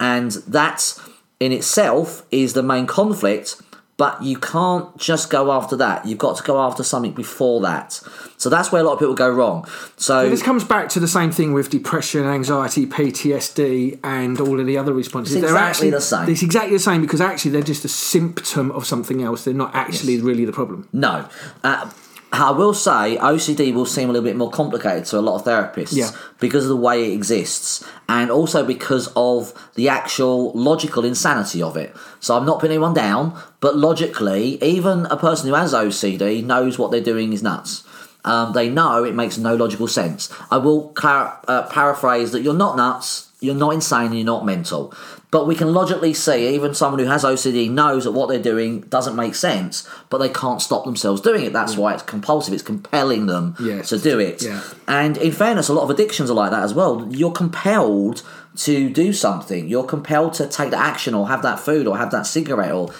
And that in itself is the main conflict, but you can't just go after that. You've got to go after something before that. So that's where a lot of people go wrong. So This comes back to the same thing with depression, anxiety, PTSD, and all of the other responses. It's They're exactly actually the same. It's exactly the same because actually they're just a symptom of something else. They're not actually really the problem. No. Uh, I will say OCD will seem a little bit more complicated to a lot of therapists Yeah. because of the way it exists and also because of the actual logical insanity of it. So I'm not putting anyone down, but logically, even a person who has OCD knows what they're doing is nuts. Um, they know it makes no logical sense. I will clar- uh, paraphrase that you're not nuts, you're not insane, and you're not mental. But we can logically see even someone who has OCD knows that what they're doing doesn't make sense, but they can't stop themselves doing it. That's why it's compulsive. It's compelling them Yes. to do it. Yeah. And in fairness, a lot of addictions are like that as well. You're compelled to do something. You're compelled to take the action or have that food or have that cigarette or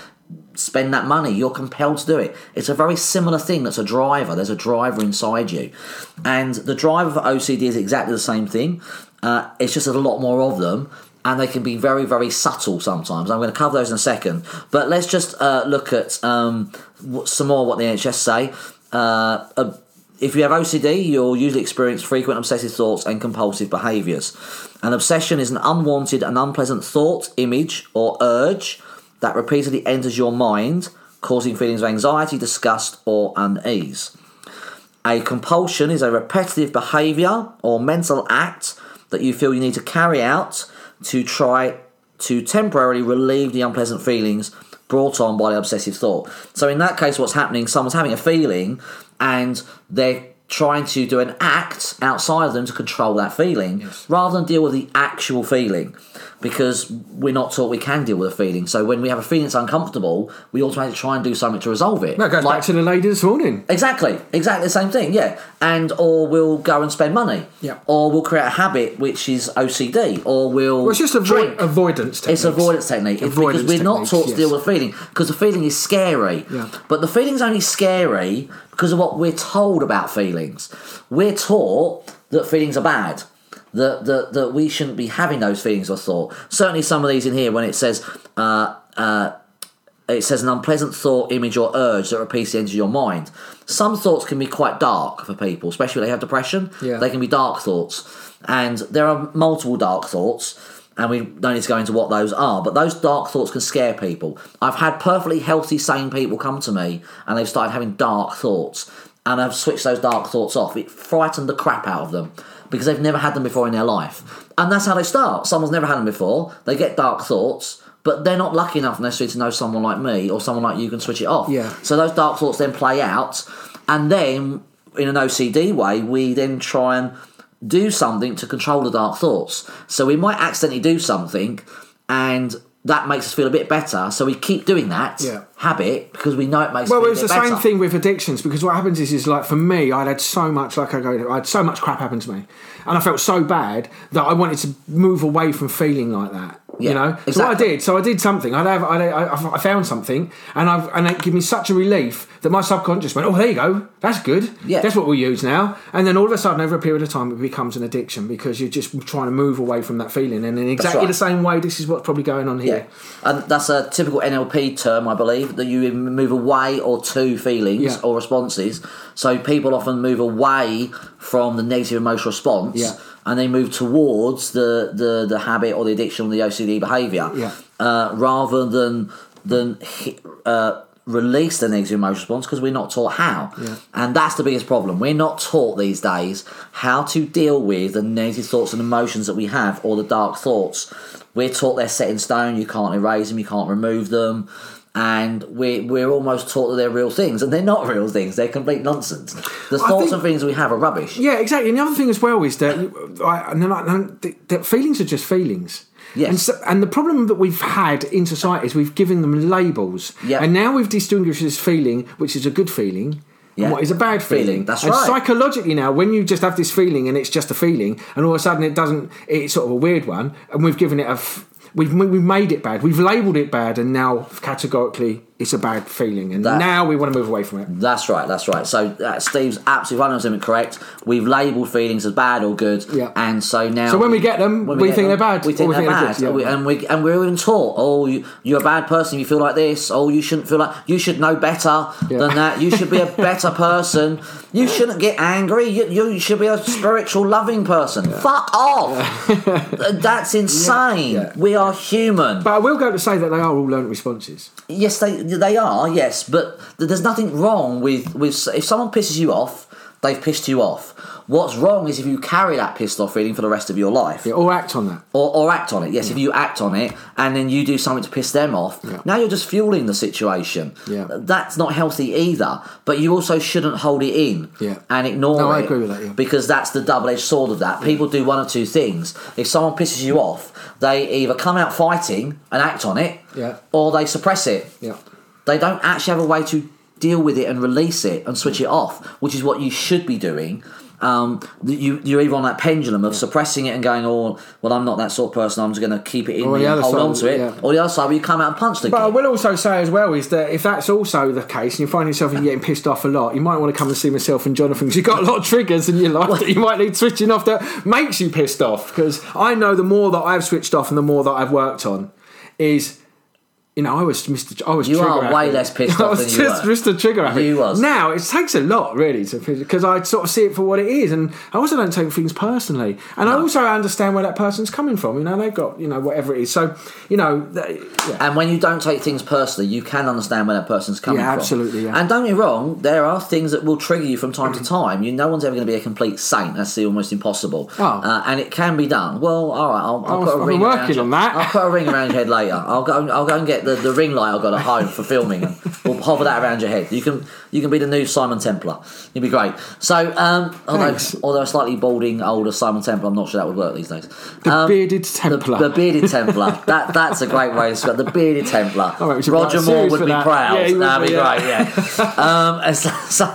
spend that money. You're compelled to do it. It's a very similar thing that's a driver. There's a driver inside you. And the driver for OCD is exactly the same thing. Uh, it's just there's a lot more of them. And they can be very, very subtle sometimes. I'm going to cover those in a second. But let's just uh, look at um, some more what the NHS say. Uh, a if you have OCD, you'll usually experience frequent obsessive thoughts and compulsive behaviours. An obsession is an unwanted and unpleasant thought, image, or urge that repeatedly enters your mind, causing feelings of anxiety, disgust, or unease. A compulsion is a repetitive behaviour or mental act that you feel you need to carry out to try to temporarily relieve the unpleasant feelings brought on by the obsessive thought. So in that case, what's happening? Someone's having a feeling, and they're trying to do an act outside of them to control that feeling, rather than deal with the actual feeling, because we're not taught we can deal with a feeling. So when we have a feeling that's uncomfortable, we automatically try and do something to resolve it. That goes Like- back to the lady this morning. Exactly, exactly the same thing, yeah. And or we'll go and spend money, Yeah. Or we'll create a habit which is OCD, or we'll Well, it's just avoid, drink. avoidance techniques. It's avoidance technique. It's Avoidance because we're not taught to deal with feeling because the feeling is scary. Yeah. But the feeling's only scary because of what we're told about feelings. We're taught that feelings are bad. That, that, that we shouldn't be having those feelings or thought. Certainly, some of these in here when it says uh, uh, it says an unpleasant thought, image, or urge that repeats enters your mind. Some thoughts can be quite dark for people, especially when they have depression. Yeah. They can be dark thoughts. And there are multiple dark thoughts, and we don't need to go into what those are, but those dark thoughts can scare people. I've had perfectly healthy, sane people come to me and they've started having dark thoughts, and I've switched those dark thoughts off. It frightened the crap out of them because they've never had them before in their life. And that's how they start. Someone's never had them before, they get dark thoughts. But they're not lucky enough necessarily to know someone like me or someone like you can switch it off. Yeah. So those dark thoughts then play out, and then in an OCD way, we then try and do something to control the dark thoughts. So we might accidentally do something, and that makes us feel a bit better. So we keep doing that Yeah. habit because we know it makes. Well, it was the bit same thing with addictions because what happens is, is like for me, I'd had so much, like I go, I had so much crap happen to me, and I felt so bad that I wanted to move away from feeling like that. Yeah, you know, so what I did, so I did something. I'd have, I'd, I, I found something, and I've, and it gave me such a relief that my subconscious went, "Oh, there you go, that's good. Yeah. that's what we'll use now." And then all of a sudden, over a period of time, it becomes an addiction because you're just trying to move away from that feeling. And in exactly right. the same way, this is what's probably going on here. Yeah, and that's a typical NLP term, I believe, that you move away or to feelings Yeah. or responses. So people often move away from the negative emotional response, Yeah. And they move towards the, the, the habit or the addiction or the OCD behaviour, Yeah. uh, rather than than uh, release the negative emotional response because we're not taught how. Yeah. And that's the biggest problem. We're not taught these days how to deal with the negative thoughts and emotions that we have or the dark thoughts. We're taught they're set in stone, you can't erase them, you can't remove them. And we're, we're almost taught that they're real things, and they're not real things. They're complete nonsense. The thoughts think- and feelings we have are rubbish. Yeah, exactly. And the other thing as well is that, I, and then I, and th- that feelings are just feelings. Yes. And, so, and the problem that we've had in society is we've given them labels. Yeah. And now we've distinguished this feeling, which is a good feeling, Yeah. and what is a bad feeling. Feeling, that's and right. psychologically now, when you just have this feeling and it's just a feeling, and all of a sudden it doesn't, it's sort of a weird one, and we've given it a, f- we've we've made it bad, we've labelled it bad, and now categorically it's a bad feeling, and That- now we want to move away from it. That's right, that's right. So uh, Steve's absolutely 100% correct. We've labelled feelings as bad or good, Yeah. and so now. So when we get them, we get think they're bad, We think we they're think they're bad, good, yeah. And we- and we we're even taught. Oh, you, you're a bad person. You feel like this. Oh, you shouldn't feel like. You should know better Yeah. than that. You should be a better person. You shouldn't get angry. You, you should be a spiritual, loving person. Fuck off. That's insane. Yeah. We are human. But I will go to say that they are all learned responses. Yes, they they are. Yes, but there's nothing wrong with with if someone pisses you off, they've pissed you off. What's wrong is if you carry that pissed off feeling for the rest of your life, Yeah, or act on that. or, or act on it. Yes, if you act on it and then you do something to piss them off, Yeah. now you're just fueling the situation. Yeah. that's not healthy either. But you also shouldn't hold it in Yeah. and ignore No, it. I agree with that, yeah. Because that's the double-edged sword of that. People do one of two things. If someone pisses you off, they either come out fighting and act on it, Yeah. or they suppress it Yeah. they don't actually have a way to deal with it and release it and switch it off, which is what you should be doing. Um, you you're either on that pendulum of suppressing it and going, "Oh, well, I'm not that sort of person. I'm just going to keep it in Or me and hold on to it," yeah. or the other side where you come out and punch the But I will also say as well is that if that's also the case and you find yourself getting pissed off a lot, you might want to come and see myself and Jonathan because you've got a lot of triggers in your life that you might need switching off that makes you pissed off. Because I know the more that I've switched off and the more that I've worked on is. You know, I was Mr. I was You are happy. way less pissed I off was than you just Mr. Trigger happy. You was. Now it takes a lot really to because I sort of see it for what it is, and I also don't take things personally, and I also understand where that person's coming from. You know, they've got you know whatever it is. So you know, they, yeah. And when you don't take things personally, you can understand where that person's coming Yeah, from. absolutely, yeah. And don't get me wrong, there are things that will trigger you from time to time. You, no one's ever going to be a complete saint. That's the almost impossible. Oh. Uh, and it can be done. Well, all right. I'll, I'll put a ring been around working on that. I'll put a ring around your head later. I'll go. I'll go and get the, the ring light I've got at home for filming, and we'll hover that around your head. You can you can be the new Simon Templar. You'd be great. So, um, although Thanks. although a slightly balding older Simon Templar, I'm not sure that would work these days. The Um, bearded Templar. the, the bearded Templar. that that's a great way to describe the bearded Templar. All right, Roger Moore would be that. proud. Yeah, That'd be, be yeah. great. Yeah. um, so, so,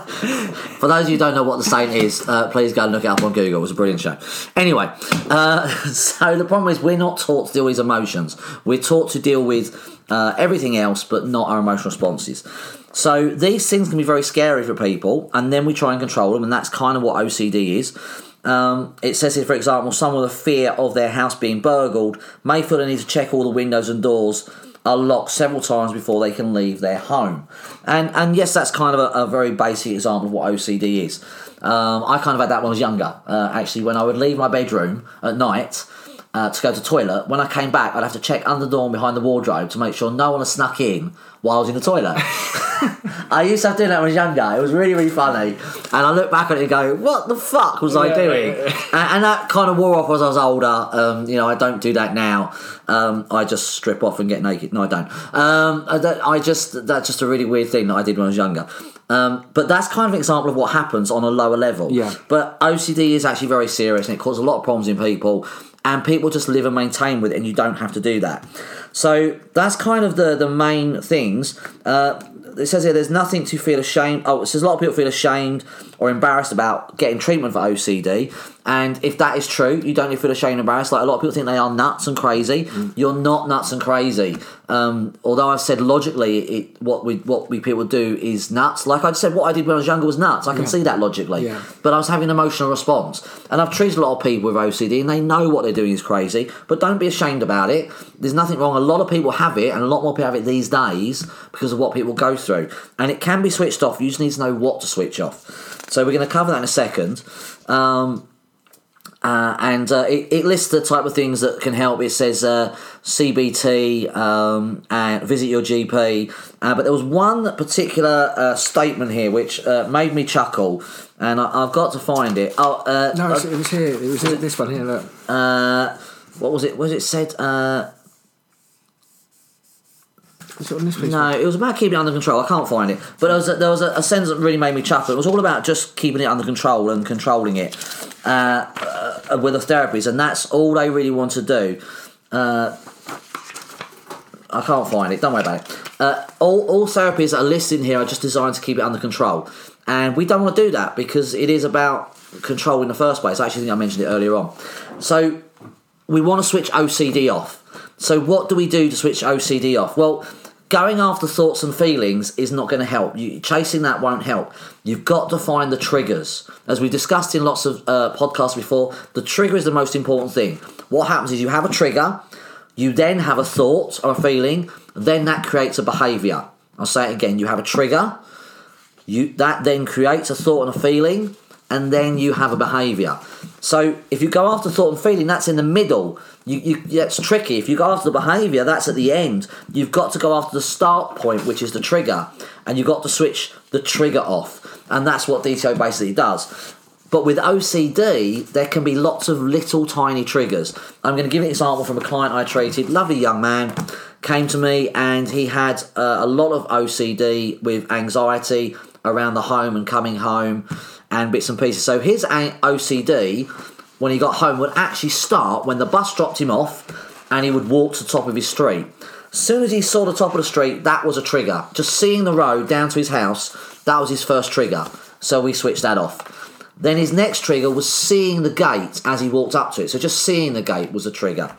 for those of you who don't know what the Saint is, uh, please go and look it up on Google. It was a brilliant show. Anyway, uh, so the problem is we're not taught to deal with emotions. We're taught to deal with uh, everything else, but not our emotional responses. So these things can be very scary for people, and then we try and control them, and that's kind of what OCD is. Um, it says here, for example, someone with a fear of their house being burgled may feel they need to check all the windows and doors are locked several times before they can leave their home. And and yes, that's kind of a, a very basic example of what OCD is. Um, I kind of had that when I was younger. Uh, actually, when I would leave my bedroom at night uh, to go to the toilet, when I came back, I'd have to check under the door and behind the wardrobe to make sure no one had snuck in while I was in the toilet. I used to have to do that when I was younger. It was really, really funny. And I look back at it and go, what the fuck was I doing? yeah, yeah. And, and that kind of wore off as I was older. Um, you know, I don't do that now. Um, I just strip off and get naked. No, I don't. Um, I, I just that's just a really weird thing that I did when I was younger. Um, but that's kind of an example of what happens on a lower level. Yeah. But OCD is actually very serious and it causes a lot of problems in people. And people just live and maintain with it, and you don't have to do that. So that's kind of the the main things. Uh, it says here there's nothing to feel ashamed. Oh, it says a lot of people feel ashamed or embarrassed about getting treatment for OCD. And if that is true, you don't need to feel ashamed and embarrassed. Like a lot of people think they are nuts and crazy. You're not nuts and crazy. Um, although I've said logically, it, what we what we people do is nuts. Like I said, what I did when I was younger was nuts. I can Yeah. see that logically. Yeah. But I was having an emotional response. And I've treated a lot of people with OCD and they know what they're doing is crazy. But don't be ashamed about it. There's nothing wrong. A lot of people have it and a lot more people have it these days because of what people go through. And it can be switched off. You just need to know what to switch off. So we're going to cover that in a second. Um, uh, and uh, it, it lists the type of things that can help. It says uh, CBT um, and visit your GP. Uh, but there was one particular uh, statement here which uh, made me chuckle, and I, I've got to find it. Oh, uh, No, it's, it was here. It was here, this one here. Look. uh, what was it? Was it said? Is it on this no, it was about keeping it under control. I can't find it, but there was a, there was a, a sentence that really made me chuckle. It was all about just keeping it under control and controlling it uh, uh, with the therapies, and that's all they really want to do. Uh, I can't find it. Don't worry about it. Uh, all, all therapies that are listed here are just designed to keep it under control, and we don't want to do that because it is about control in the first place. I actually think I mentioned it earlier on. So we want to switch OCD off. So what do we do to switch OCD off? Well, going after thoughts and feelings is not going to help. You, chasing that won't help. You've got to find the triggers. As we discussed in lots of uh, podcasts before, the trigger is the most important thing. What happens is you have a trigger, you then have a thought or a feeling, then that creates a behaviour. I'll say it again. You have a trigger, you that then creates a thought and a feeling, and then you have a behaviour. So if you go after thought and feeling, that's in the middle. You, you, that's tricky. If you go after the behaviour, that's at the end. You've got to go after the start point, which is the trigger, and you've got to switch the trigger off, and that's what DTO basically does. But with OCD, there can be lots of little tiny triggers. I'm going to give an example from a client I treated. Lovely young man came to me, and he had uh, a lot of OCD with anxiety around the home and coming home and bits and pieces. So his OCD when he got home would actually start when the bus dropped him off and he would walk to the top of his street. As soon as he saw the top of the street, that was a trigger. Just seeing the road down to his house, that was his first trigger. So we switched that off. Then his next trigger was seeing the gate as he walked up to it. So just seeing the gate was a trigger.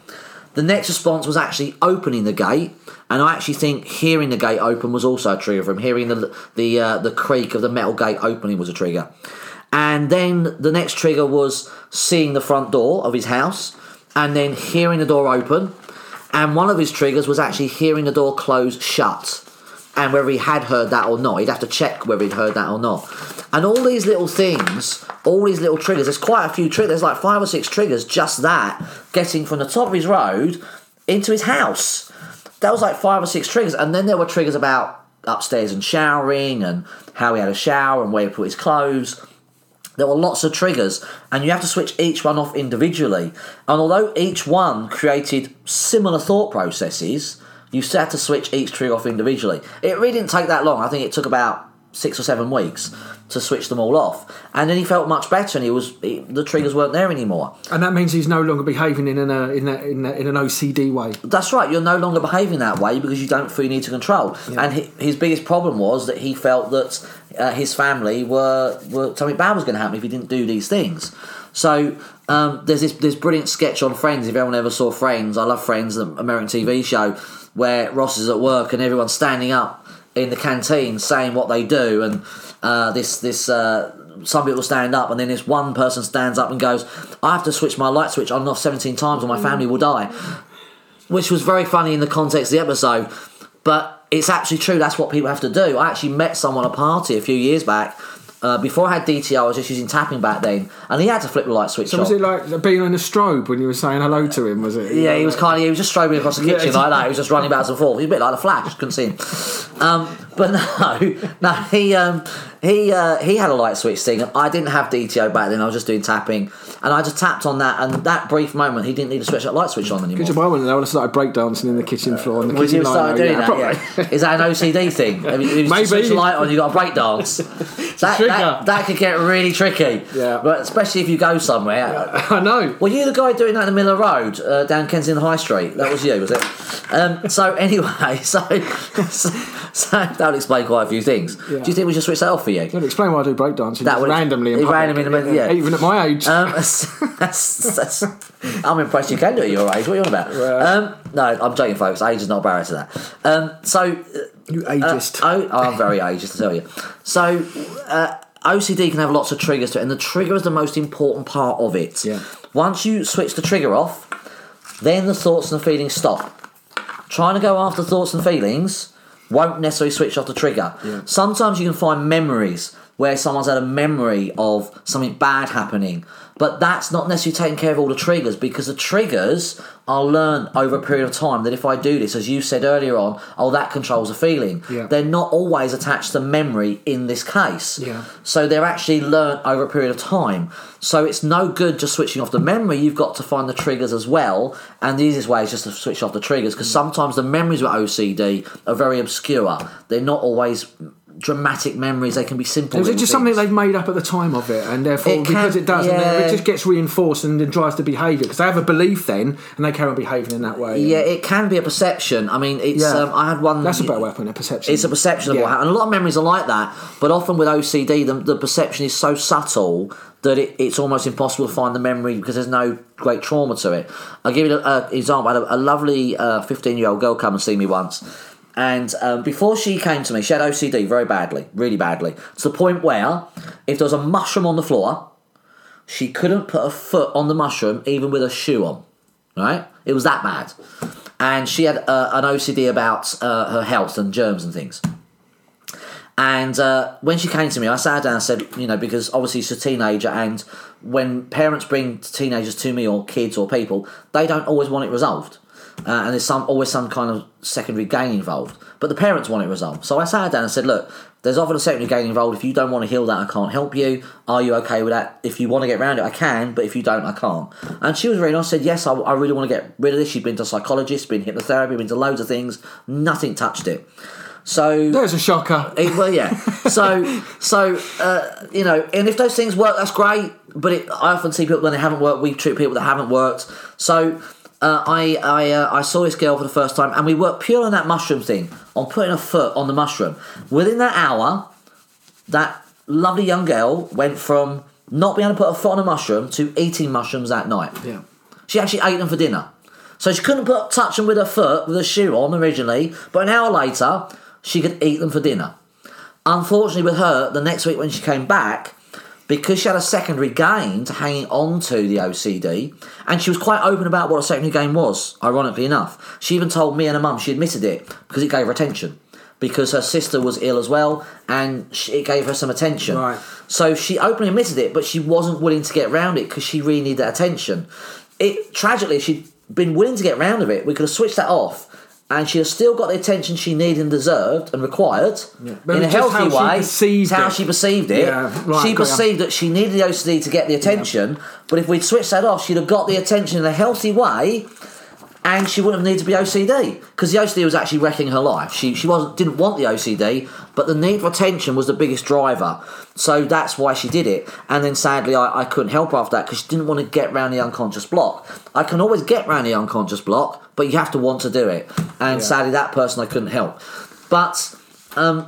The next response was actually opening the gate, and I actually think hearing the gate open was also a trigger for him. Hearing the the uh, the creak of the metal gate opening was a trigger. And then the next trigger was seeing the front door of his house and then hearing the door open. And one of his triggers was actually hearing the door close shut. And whether he had heard that or not, he'd have to check whether he'd heard that or not. And all these little things, all these little triggers, there's quite a few triggers, there's like five or six triggers, just that, getting from the top of his road into his house. That was like five or six triggers. And then there were triggers about upstairs and showering and how he had a shower and where he put his clothes there were lots of triggers, and you have to switch each one off individually. And although each one created similar thought processes, you still had to switch each trigger off individually. It really didn't take that long. I think it took about six or seven weeks to switch them all off. And then he felt much better, and he was he, the triggers weren't there anymore. And that means he's no longer behaving in an uh, in, a, in, a, in an OCD way. That's right. You're no longer behaving that way because you don't feel you need to control. Yeah. And his biggest problem was that he felt that uh, his family were, were something bad was going to happen if he didn't do these things. So um, there's this this brilliant sketch on Friends. If anyone ever saw Friends, I love Friends, the American TV show, where Ross is at work and everyone's standing up in the canteen saying what they do, and uh, this this. Uh, some people stand up, and then this one person stands up and goes, "I have to switch my light switch on and off 17 times, or my family will die," which was very funny in the context of the episode. But it's actually true. That's what people have to do. I actually met someone at a party a few years back. Uh, before I had DTO, I was just using tapping back then, and he had to flip the light switch. So was it like being in a strobe when you were saying hello to him? Was it? Yeah, he was kind of he was just strobing across the kitchen yeah, like that. He was just running back and forth. He was a bit like the Flash. Couldn't see him. Um, but no, no, he um, he uh, he had a light switch thing. I didn't have DTO back then. I was just doing tapping, and I just tapped on that. And that brief moment, he didn't need to switch that light switch on anymore. Good job. I went there. I started breakdancing in the kitchen floor. And the kitchen you started doing yeah, that? Yeah. Is that an OCD thing? I mean, Maybe switch the light on, you got a break dance. That, that, that, could get really tricky. Yeah. But especially if you go somewhere. Yeah, I know. Were you the guy doing that in the middle of the road uh, down Kensington High Street? That was you, was it? Um, so anyway, so, so, so that would explain quite a few things. Yeah. Do you think we should switch that off for you? Don't explain why I do breakdancing. That would randomly, in randomly, in yeah. Even at my age. Um, that's, that's, I'm impressed you can do it at your age. What are you on about? Um, no, I'm joking, folks. Age is not a barrier to that. Um, so you ageist. Uh, oh, I'm very ageist, to tell you. So. Uh, OCD can have lots of triggers to it, and the trigger is the most important part of it. Yeah. Once you switch the trigger off, then the thoughts and the feelings stop. Trying to go after thoughts and feelings won't necessarily switch off the trigger. Yeah. Sometimes you can find memories where someone's had a memory of something bad happening, but that's not necessarily taking care of all the triggers because the triggers I'll learn over a period of time that if I do this, as you said earlier on, oh, that controls a feeling. Yeah. They're not always attached to memory in this case. Yeah. So they're actually learned over a period of time. So it's no good just switching off the memory. You've got to find the triggers as well. And the easiest way is just to switch off the triggers because sometimes the memories with OCD are very obscure. They're not always dramatic memories. They can be simple. Is it just something they've made up at the time of it, and therefore it because it does, yeah. it just gets reinforced and then drives the behaviour because they have a belief then, and they carry on behaving in that way. Yeah, it can be a perception. I mean, it's. Yeah. Um, I had one. That's a better weapon, a perception. It's a perception of yeah. what happened. And a lot of memories are like that, but often with OCD, the, the perception is so subtle that it, it's almost impossible to find the memory because there's no great trauma to it. I'll give you an example. I had a, a lovely 15 uh, year old girl come and see me once And um, before she came to me, she had OCD very badly, really badly, to the point where if there was a mushroom on the floor, she couldn't put a foot on the mushroom even with a shoe on. Right? It was that bad. And she had uh, an OCD about uh, her health and germs and things. And uh, when she came to me, I sat down and said, you know, because obviously she's a teenager, and when parents bring teenagers to me or kids or people, they don't always want it resolved. Uh, and there's some always some kind of secondary gain involved. But the parents want it resolved. So I sat down and said, look, there's often a secondary gain involved. If you don't want to heal that, I can't help you. Are you okay with that? If you want to get around it, I can. But if you don't, I can't. And she was very nice. Said, yes, I, I really want to get rid of this. She'd been to psychologists, been hypnotherapy, been to loads of things. Nothing touched it. So There's a shocker. it, well, yeah. So, so uh, you know, and if those things work, that's great. But it, I often see people when they haven't worked. We treat people that haven't worked. So, uh, I I uh, I saw this girl for the first time, and we worked pure on that mushroom thing, on putting a foot on the mushroom. Within that hour, that lovely young girl went from not being able to put a foot on a mushroom to eating mushrooms that night. Yeah. She actually ate them for dinner. So she couldn't put touch them with her foot with a shoe on originally, but an hour later she could eat them for dinner. Unfortunately, with her, the next week when she came back, because she had a secondary gain to hanging on to the OCD, and she was quite open about what a secondary gain was, ironically enough. She even told me and her mum she admitted it because it gave her attention. Because her sister was ill as well, and she, it gave her some attention. Right. So she openly admitted it, but she wasn't willing to get round it because she really needed that attention. It tragically, if she'd been willing to get round of it, we could have switched that off, and she has still got the attention she needed and deserved and required But in a healthy how way. it's how it. she perceived it. Yeah, right, she perceived that she needed the OCD to get the attention, but if we'd switched that off, she'd have got the attention in a healthy way. And she wouldn't have needed to be OCD because the OCD was actually wrecking her life. She she wasn't didn't want the OCD, but the need for attention was the biggest driver. So that's why she did it. And then sadly, I, I couldn't help her after that because she didn't want to get round the unconscious block. I can always get round the unconscious block, but you have to want to do it. And sadly, that person I couldn't help. But um,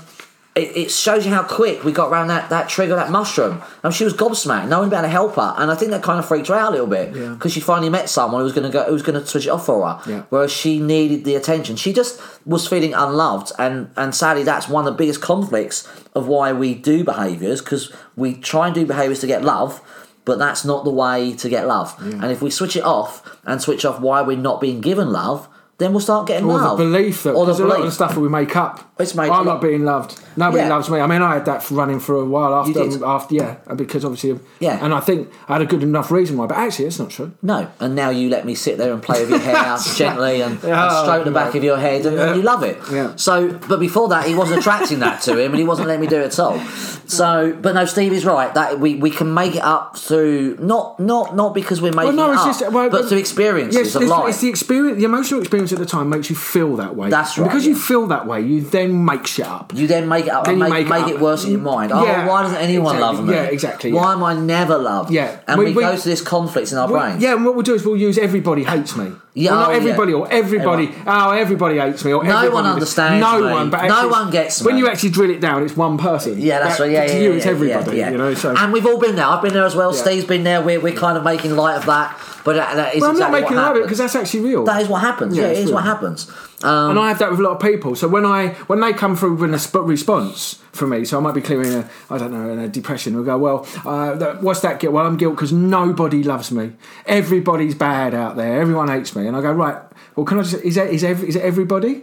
it, it shows you how quick we got around that, that trigger, that mushroom. And she was gobsmacked. No one better to help her, and I think that kind of freaked her out a little bit Yeah. because she finally met someone who was going to go, who was going to switch it off for her. Yeah. Whereas she needed the attention. She just was feeling unloved, and and sadly, that's one of the biggest conflicts of why we do behaviours because we try and do behaviours to get love. But that's not the way to get love. Mm. And if we switch it off and switch off why we're not being given love, then we'll start getting Or love. the belief that or the there's a lot of the stuff that we make up. It's made I'm not being loved. Nobody Yeah. loves me. I mean, I had that running for a while after. did? Um, after yeah, because obviously. Um, yeah. And I think I had a good enough reason why, but actually, it's not true. No, and now you let me sit there and play with your hair gently and, and Oh, stroke the back of your head, and, you love it. Yeah. So, but before that, he wasn't attracting that to him, and he wasn't letting me do it at all. So, but no, Steve is right that we, we can make it up through not not not because we're making no, it it's up, just- well, but through experiences Yes, of it's, life. it's the experience, the emotional experience at the time makes you feel that way. That's right, Because you yeah. feel that way, you then make shit up. you then make it up Then and you make, make it it, worse in your mind. Oh, Yeah, why doesn't anyone exactly. love me? Yeah, exactly, Why yeah. am I never loved? Yeah. And We- we, we- go to this conflict in our Well, brains. Yeah, and what we'll do is we'll use everybody hates me. Yeah, Well, not oh, yeah. everybody or everybody. Oh, everybody hates me. Or No everybody one understands No me. one. But No actually, one gets When me. you actually drill it down, it's one person. Yeah, that's That- right. Yeah, to yeah, you, yeah, it's yeah, everybody. yeah, yeah. You know. So. and we've all been there. I've been there as well. Yeah. Steve's been there. We're, we're kind of making light of that, but that, that is well, I'm exactly not making it happens. because that's actually real. That is what happens. Yeah, Yeah, it's real. what happens. Um, and I have that with a lot of people. So when I when they come through with a sp- response from me, so I might be clearing a I don't know in a depression. We'll go, well, uh, that, what's that guilt? Well, I'm guilt because nobody loves me. Everybody's bad out there. Everyone hates me. And I go, right. Well, can I just is that is every, is it everybody?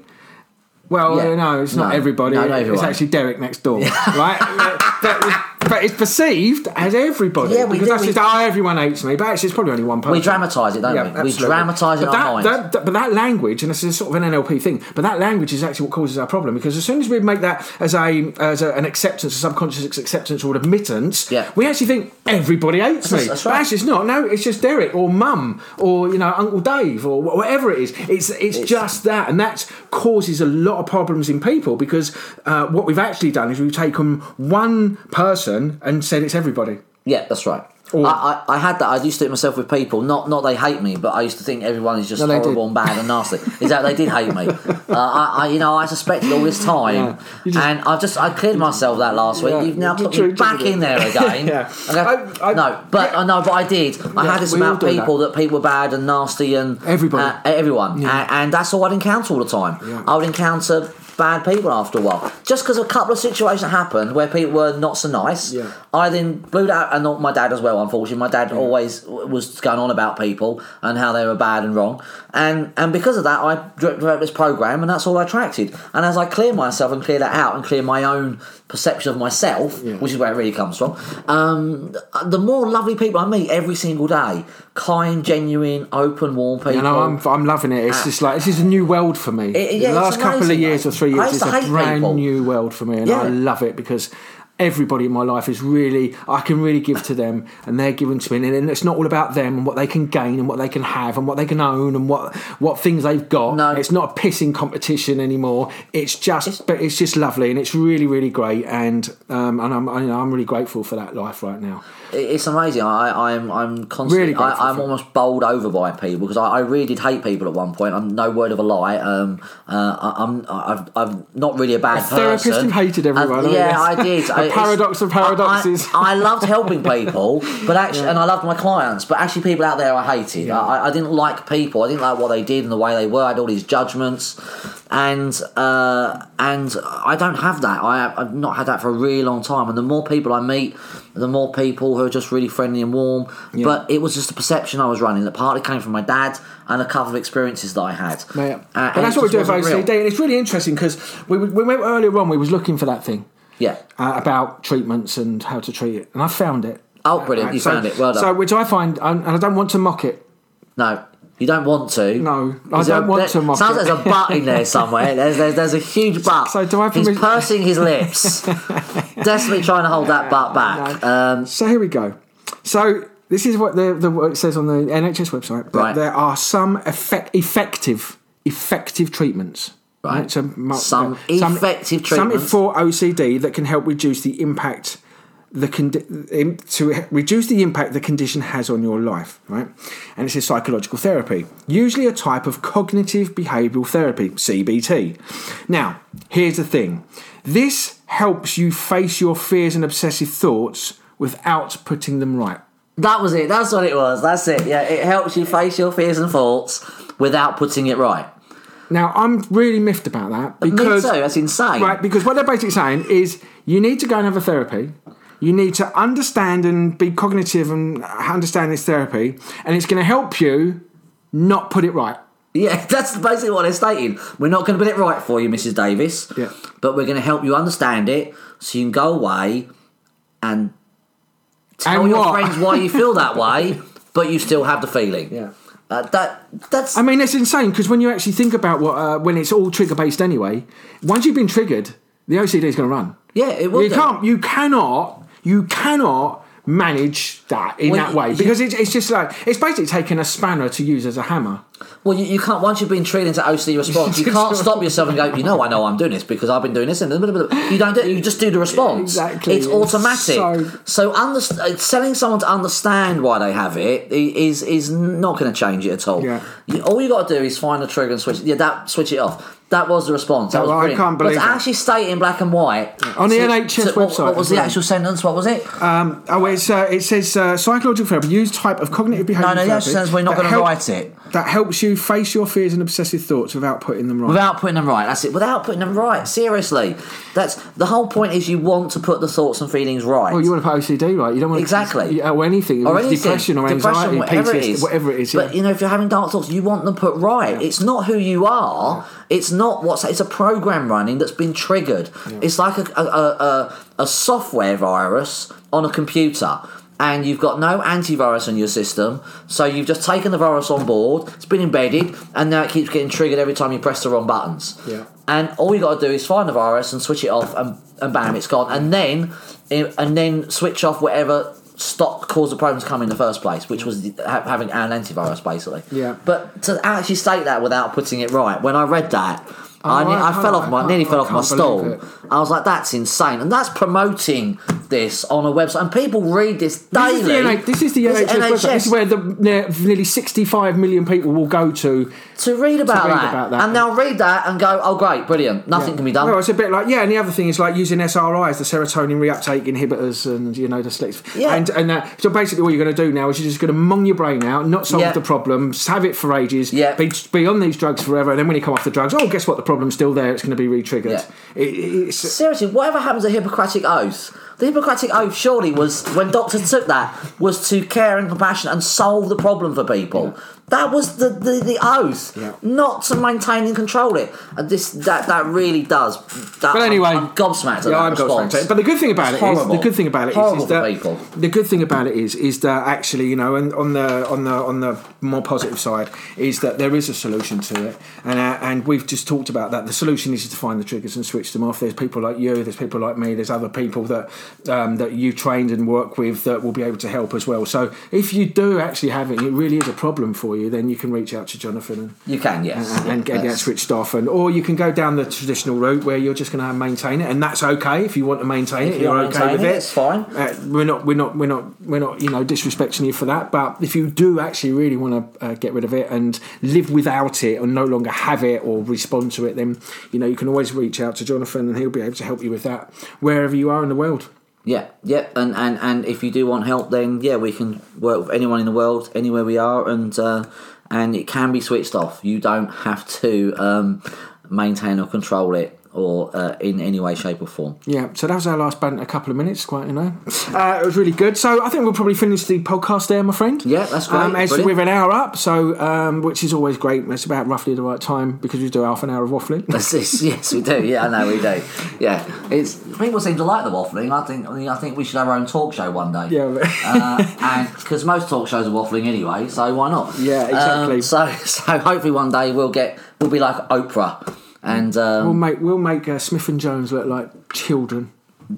Well, Yeah. uh, no, it's not everybody. No, not it's actually Derek next door, right? That was- but it's perceived as everybody. Yeah, we because do, that's we- just oh, everyone hates me. But actually, it's probably only one person. we dramatise it, don't we? We absolutely. dramatise it that, minds. that- that- but that language, and this is sort of an NLP thing, but that language is actually what causes our problem because as soon as we make that as a as a, an acceptance, a subconscious acceptance or admittance, Yeah. we actually think everybody hates me. That's- that's But actually, it's not. No, it's just Derek or Mum or you know Uncle Dave or wh- whatever it is. It's it's, just that, and that causes a lot of problems in people because uh, what we've actually done is we've taken one person and said it's everybody. Yeah, that's right. Or- I, I, I had that. I used to do it myself with people. Not not they hate me, but I used to think everyone is just No, horrible and bad and nasty. is that they did hate me? Uh, I, I you know I suspected all this time, Yeah. Just- and I just I cleared myself that last week. Yeah. You've now put me back in there again. Yeah. I go, I- I- no, but yeah. I know, but I did. I had this about do that. people that. people were bad and nasty and Everybody. uh, everyone, and, and that's all I'd encounter all the time. I would encounter bad people after a while. Just because a couple of situations happened where people were not so nice, Yeah. I then blew that, out and not my dad as well. Unfortunately, my dad always was going on about people and how they were bad and wrong, and and because of that, I developed this program, and that's all I attracted. And as I clear myself and clear that out and clear my own perception of myself, Yeah. which is where it really comes from, um, the more lovely people I meet every single day, kind, genuine, open, warm people. You know, I'm, I'm loving it. It's just like this is a new world for me. It- yeah, the last couple of years or three years is a brand people. new world for me, and Yeah. I love it because everybody in my life is really I can really give to them, and they're giving to me, and, it's not all about them and what they can gain and what they can have and what they can own and what what things they've got. No. It's not a pissing competition anymore. It's just, but it's just lovely, and it's really, really great, and um, and I'm I, you know, I'm really grateful for that life right now. It's amazing. I, I'm I'm constantly. Really I, I'm almost bowled over by people because I, I really did hate people at one point. I'm no word of a lie. Um, uh, I, I'm I've, I'm not really a bad A therapist person. who hated everyone, Uh, yeah, you? I did. I- it's- paradox of I- I- paradoxes. I, loved helping people, but actually, and I loved my clients. But actually, people out there I hated. I, I didn't like people. I didn't like what they did and the way they were. I had all these judgments, and uh, and I don't have that. I, I've not had that for a really long time. And the more people I meet, the more people who are just really friendly and warm. But it was just a perception I was running that partly came from my dad and a couple of experiences that I had. Yeah. Uh, but and that's what we do wasn't OCD, and it's really interesting because we, we went earlier on. We was looking for that thing Yeah. uh, about treatments and how to treat it, and I found it. Oh, brilliant! You so, found it. Well done. So, which I find, and I don't want to mock it. No, you don't want to. No, I don't a- want there- to mock Sounds it. Sounds like there's a butt in there somewhere. There's, there's, there's a huge butt. So do I He's pursing his lips, desperately trying to hold that butt back. Um, So here we go. So this is what the, the what it says on the NHS website. That Right. There are some effect, effective effective treatments. Right. So Some effective Some treatments. for OCD that can help reduce the impact the condi- to reduce the impact the condition has on your life, right? And it says psychological therapy, usually a type of cognitive behavioral therapy, CBT. Now, here's the thing: this helps you face your fears and obsessive thoughts without putting them right. that was it. That's what it was. That's it. Yeah, it helps you face your fears and thoughts without putting it right. Now, I'm really miffed about that because. That's insane. Right, because what they're basically saying is you need to go and have a therapy. You need to understand and be cognitive and understand this therapy, and it's going to help you not put it right. Yeah, that's basically what they're stating. We're not going to put it right for you, Mrs. Davis. Yeah. But we're going to help you understand it so you can go away and tell And your what? friends why you feel that way, but you still have the feeling. Yeah. Uh, that that's I mean, it's insane because when you actually think about what uh, when it's all trigger based anyway, once you've been triggered, the OCD is going to run. yeah. It will. You do. can't, you cannot, you cannot manage that in Well, that way you- because it's, it's just like it's basically taking a spanner to use as a hammer. Well, you, you can't. Once you've been trained into OCD response, you can't stop yourself and go. You know, I know I'm doing this because I've been doing this, and blah, blah, blah." you don't do. it, You just do the response. Exactly. It's automatic. So- So, underst- uh, telling someone to understand why they have it is is not going to change it at all. Yeah. You- all you got to do is find the trigger and switch. Yeah, that switch it off. That was the response. That Oh, was I brilliant. can't but believe to that. actually state in black and white On the NHS what- website What was as the well. actual sentence? What was it? Um, oh, it's, uh, it says uh, psychological therapy, use type of cognitive behavioural no, no, therapy. that sentence. we're not that going to help- write it. That helps you face your fears and obsessive thoughts without putting them right. Without putting them right, that's it. Without putting them right, seriously, that's the whole point. Is you want to put the thoughts and feelings right. well, you want to put OCD right. You don't want Exactly. to, or anything, or it's anything, depression or anxiety, whatever it PTSD, is, whatever it is. But you know, if you're having dark thoughts, you want them put right. It's not who you are. It's not what's. It's a program running that's been triggered. It's like a, a, a a software virus on a computer. And you've got no antivirus on your system, so you've just taken the virus on board. It's been embedded, and now it keeps getting triggered every time you press the wrong buttons. Yeah. And all you got to do is find the virus and switch it off, and, and bam, it's gone. And then, and then switch off whatever stopped caused the problem to come in the first place, which was ha- having an antivirus, basically. Yeah. But to actually state that without putting it right, when I read that. I, Oh, I ne- I, fell off my can't- nearly fell off my stool. I was like, "That's insane," and that's promoting this on a website, and people read this daily. This is the, NH- this is the NHS, website. This is where the nearly 65 million people will go to. to read about, read that. about that. and they'll read that and go, "Oh, great, brilliant, nothing can be done." Well, it's a bit like yeah, and the other thing is like using SRIs, the serotonin reuptake inhibitors, and you know the selective. Yeah. And and uh, so basically, what you're going to do now is you're just going to mung your brain out, not solve Yeah. the problem, have it for ages, Yeah. be, be on these drugs forever, and then when you come off the drugs, oh, guess what? The problem's still there. It's going to be re-triggered. Yeah. It, Seriously, whatever happens to Hippocratic Oath? The Hippocratic Oath surely was when doctors took that was to care and compassion and solve the problem for people. That was the, the, the oath, Yeah. not to maintain and control it. And this that that really does. That, But anyway, I'm, I'm gobsmacked at Yeah, that I'm response. gobsmacked. But the good thing about It's it is horrible. the good thing about it is, is that people. the good thing about it is is that actually you know and on the on the on the more positive side is that there is a solution to it and uh, and we've just talked about that the solution is to find the triggers and switch them off there's people like you there's people like me there's other people that um, that you trained and work with that will be able to help as well so if you do actually have it it really is a problem for you then you can reach out to Jonathan and You can, yes, and, and get, get switched off, and or you can go down the traditional route where you're just going to maintain it, and that's okay if you want to maintain If it. you You're okay with it, it. it's fine. Uh, we're not, we're not, we're not, we're not, you know, disrespecting you for that. But if you do actually really want to uh, get rid of it and live without it, or no longer have it, or respond to it, then you know you can always reach out to Jonathan, and he'll be able to help you with that wherever you are in the world. Yeah, yeah, and, and, and if you do want help, then yeah, we can work with anyone in the world, anywhere we are, and uh, and it can be switched off. You don't have to um, maintain or control it or uh, in any way, shape, or form. Yeah, so that was our last band. A couple of minutes, quite you know. Uh, it was really good. So I think we'll probably finish the podcast there, my friend. Yeah, that's great. Um, as we're an hour up, so um, which is always great. It's about roughly the right time because we do half an hour of waffling. That's this. Yes, we do. Yeah, I know we do. Yeah, it's people seem to like the waffling. I think. I mean, I think we should have our own talk show one day. yeah, but- uh, and because most talk shows are waffling anyway, so why not? Yeah, exactly. Um, so, so hopefully one day we'll get we'll be like Oprah, and um, we'll make we'll make uh, Smith and Jones look like children,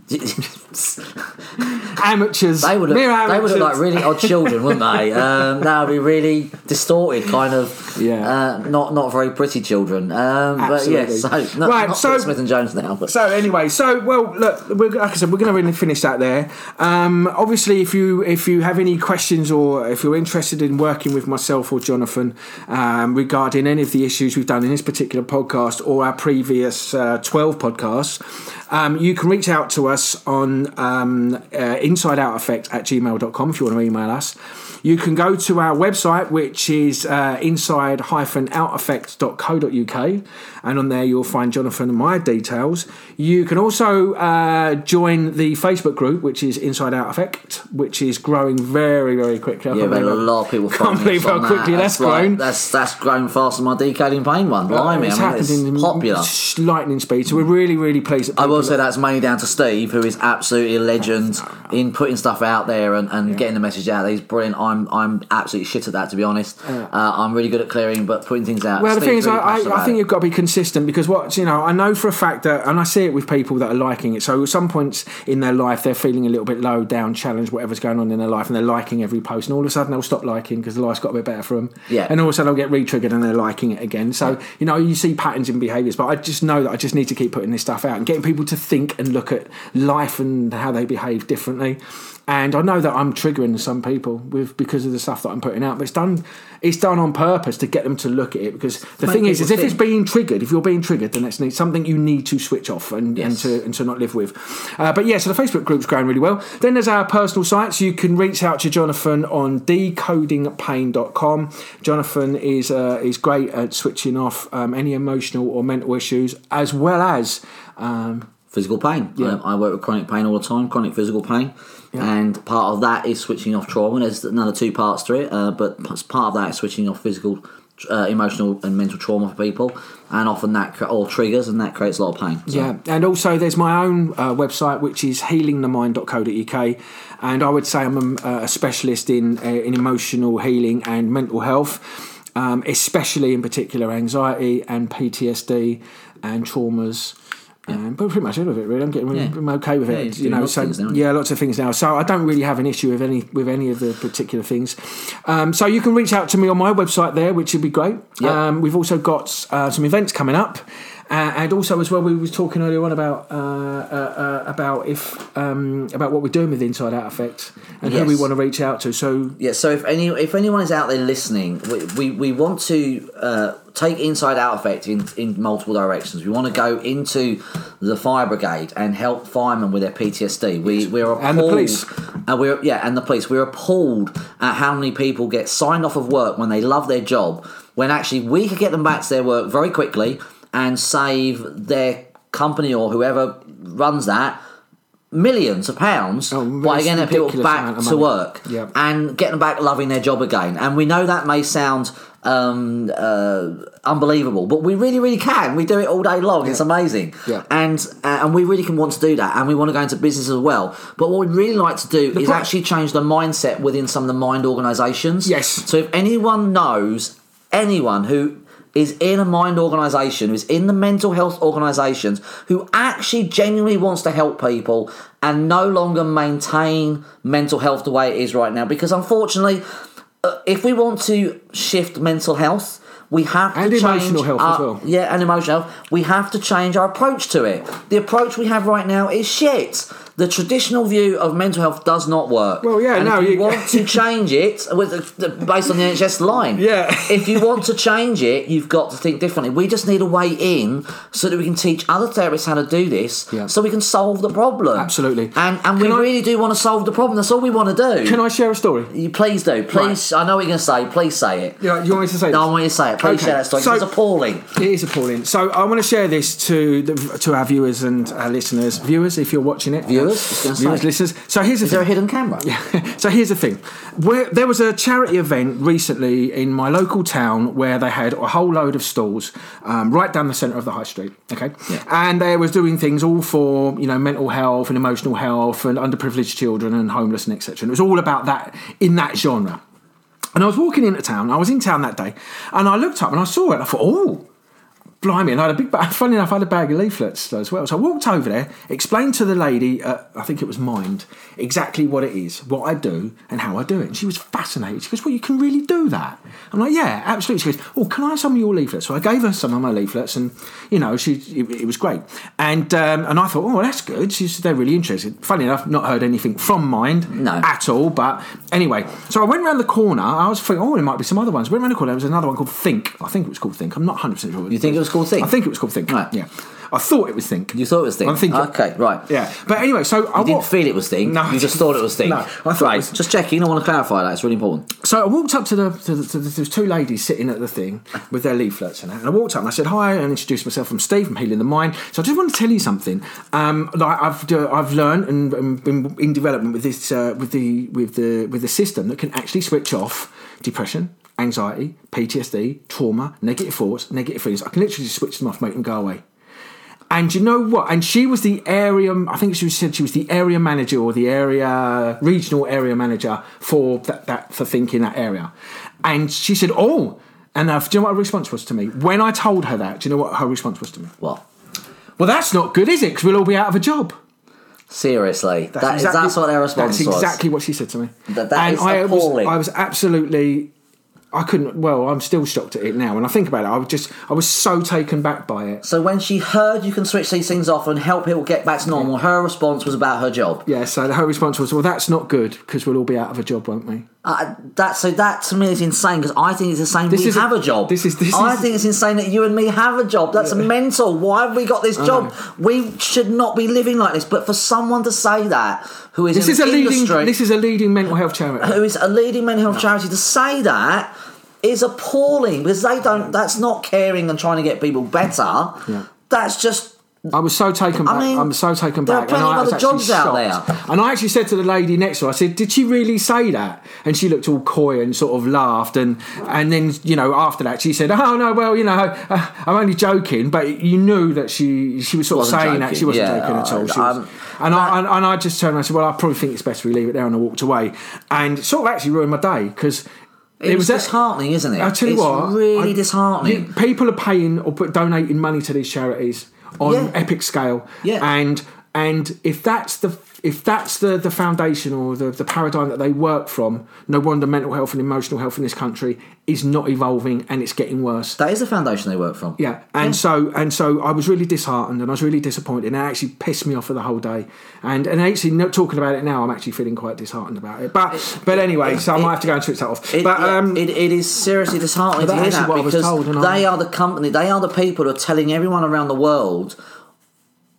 amateurs. They would look, Mere they would look like really odd children, wouldn't they? Um, that would be really distorted, kind of. Yeah. Uh, not not very pretty children. Um, but yes, so Absolutely. not, Right, not so- Smith and Jones now. But So anyway, so well, look, we're, like I said, we're going to really finish that there. Um, obviously, if you if you have any questions or if you're interested in working with myself or Jonathan um, regarding any of the issues we've done in this particular podcast or our previous uh, twelve podcasts, um, you can reach out to us on um, uh, insideouteffect at gmail.com if you want to email us. You can go to our website, which is uh, inside-outeffect.co.uk, and on there you'll find Jonathan and my details. You can also uh, join the Facebook group, which is Inside Out Effect, which is growing very, very quickly. I yeah, a lot of people can't believe how quickly that. that's like- grown. That's that's grown faster than my decoding pain one. Blimey, it's I mean, happened it's in popular. lightning speed, so we're really, really pleased. That I will say that's mainly down to Steve, who is absolutely a legend in putting stuff out there and, and getting the message out. He's brilliant. I'm I'm absolutely shit at that, to be honest. Uh, I'm really good at clearing, but putting things out. Well, the thing is, really I, I, think it. you've got to be consistent because what you know, I know for a fact that, and I see it with people that are liking it. So at some points in their life, they're feeling a little bit low, down, challenged, whatever's going on in their life, and they're liking every post, and all of a sudden they'll stop liking because the life's got a bit better for them. Yeah. And all of a sudden they'll get re-triggered and they're liking it again. So you know, you see patterns in behaviours, but I just know that I just need to keep putting this stuff out and getting people to think and look at life and how they behave differently. And I know that I'm triggering some people with because of the stuff that I'm putting out, but it's done. It's done on purpose to get them to look at it because the Make thing is, is if it's being triggered, if you're being triggered, then it's something you need to switch off and, and to and to not live with. Uh, but yeah, so the Facebook group's going really well. Then there's our personal sites. You can reach out to Jonathan on decodingpain.com. Jonathan is uh, is great at switching off um, any emotional or mental issues, as well as um, physical pain. Yeah. Um, I work with chronic pain all the time, chronic physical pain, and part of that is switching off trauma. There's another two parts to it, uh, but part of that is switching off physical, uh, emotional, and mental trauma for people, and often that all triggers, and that creates a lot of pain. So, Yeah, and also there's my own uh, website, which is healingthemind.co.uk, and I would say I'm a, a specialist in uh, in emotional healing and mental health, um, especially in particular anxiety and PTSD and traumas. Um, but pretty much all of it, really. I'm getting Yeah. I'm okay with Yeah, it. you know, lots so things now, yeah, lots of things now. So I don't really have an issue with any with any of the particular things. Um, so you can reach out to me on my website there, which would be great. Yeah. Um, we've also got uh, some events coming up. Uh, and also as well, we were talking earlier on about uh, uh, uh, about if um, about what we're doing with Inside Out Effect and who we want to reach out to. So Yeah, so if any if anyone is out there listening, we, we, we want to uh, take Inside Out Effect in, in multiple directions. We want to go into the fire brigade and help firemen with their PTSD. We we're appalled, And the police. and we're yeah, and the police. We're appalled at how many people get signed off of work when they love their job, when actually we could get them back to their work very quickly and save their company or whoever runs that millions of pounds Oh, by getting people back to work Yep. and getting them back loving their job again. And we know that may sound um, uh, unbelievable, but we really, really can. We do it all day long. It's amazing, Yeah. and uh, and we really can want to do that, and we want to go into business as well. But what we'd really like to do is pro- actually change the mindset within some of the mind organisations. Yes. So if anyone knows anyone who is in a mind organisation, who's in the mental health organisations, who actually genuinely wants to help people and no longer maintain mental health the way it is right now, because unfortunately, uh, if we want to shift mental health. We have to And change emotional health as well. Yeah, and emotional health. We have to change our approach to it. The approach we have right now is shit. The traditional view of mental health does not work. Well, yeah, and no, you, you- want to change it with the, based on the NHS line, Yeah. if you want to change it, you've got to think differently. We just need a way in so that we can teach other therapists how to do this, Yeah. so we can solve the problem. Absolutely. and and we I- really do want to solve the problem. That's all we want to do. can I share a story? You please do. Please, I know what you're going to say. Please say it. Yeah, you want me to say? It? No, I want you to say it. Please Okay, share that story. so- it's appalling. It is appalling. So I want to share this to the, to our viewers and our listeners. Viewers, if you're watching it, Viewers? I was gonna say. viewers, listeners. So here's the Is there a thing. hidden camera? Yeah. so here's the thing. Where there was a charity event recently in my local town where they had a whole load of stalls um, right down the centre of the high street. Okay, Yeah. and they was doing things all for you know mental health and emotional health and underprivileged children and homeless and etc. And it was all about that in that genre. And I was walking into town. I was in town that day, and I looked up and I saw it. I thought, oh, blimey! And I had a big bag. Funny enough, I had a bag of leaflets as well. So I walked over there, explained to the lady, uh, I think it was Mind, exactly what it is, what I do, and how I do it. And she was fascinated. She goes, "Well, you can really do that." I'm like, "Yeah, absolutely." She goes, "Oh, can I have some of your leaflets?" So I gave her some of my leaflets, and you know, she it, it was great. And um, and I thought, "Oh, that's good." She said they're really interested. Funny enough, not heard anything from Mind No. at all. But anyway, so I went round the corner. I was thinking, oh, there might be some other ones. Went round the corner. There was another one called Think. I think it was called Think. I'm not 100 percent sure. You think it was called Think? I think it was called Think. Right. Yeah. I thought it was Think. You thought it was Think? I'm thinking. Okay, right. Yeah. But anyway, so I You didn't wa- feel it was Think. No, you just thought it was Think. No, I thought it right. was- Just checking. I want to clarify that. It's really important. So I walked up to the, to the, to the there's two ladies sitting at the thing with their leaflets and that. And I walked up and I said hi and introduced myself. I'm Steve from Healing the Mind. So I just want to tell you something. Um, like I've uh, I've learned and, and been in development with this uh, with the with the with the system that can actually switch off depression. Anxiety, PTSD, trauma, negative thoughts, negative feelings. I can literally just switch them off, make them go away. And you know what? And she was the area. I think she said she was the area manager or the area regional area manager for that, that for thinking that area. And she said, "Oh." And uh, do you know what her response was to me when I told her that? Do you know what her response was to me? What? Well, that's not good, is it? Because we'll all be out of a job. Seriously, that's, that's what their response That's was. exactly what she said to me. That- that and is I was. I was absolutely. I couldn't. Well, I'm still shocked at it now. When I think about it, I was just. I was so taken back by it. So when she heard you can switch these things off and help people get back to normal, her response was about her job. Yeah. So her response was, "Well, that's not good because we'll all be out of a job, won't we?" Uh, that so that to me is insane because I think it's insane This we is a- have a job. this is- this I is- think it's insane that you and me have a job. That's mental. Why have we got this job? We should not be living like this. But for someone to say that, who is This is a leading. This is a leading mental health charity. who is a leading mental health charity, to say that is appalling because they don't. That's not caring and trying to get people better. Yeah. That's just I was so taken back. I mean, am so taken there are back. plenty and I of other actually jobs out there. And I actually said to the lady next to her, I said, "Did she really say that?" And she looked all coy and sort of laughed. And and then you know after that she said, "Oh no, well you know uh, I'm only joking." But you knew that she she was sort of saying that she wasn't Yeah, joking at all. She and I and, and I just turned around and said, "Well, I probably think it's best we leave it there." And I walked away. And it sort of actually ruined my day because. it, was, disheartening, isn't it? I tell you it's what, really I- disheartening. people are paying or put, donating money to these charities on Yeah. epic scale, Yeah. and and if that's the if that's the, the foundation or the, the paradigm that they work from, no wonder mental health and emotional health in this country is not evolving and it's getting worse. That is the foundation they work from. Yeah, and so and so I was really disheartened and I was really disappointed and it actually pissed me off for the whole day. And and actually not talking about it now, I'm actually feeling quite disheartened about it. But but anyway, so I might have to go and switch that off. It, but um, it, it is seriously disheartening to hear that what I was because told, they are the company, they are the people who are telling everyone around the world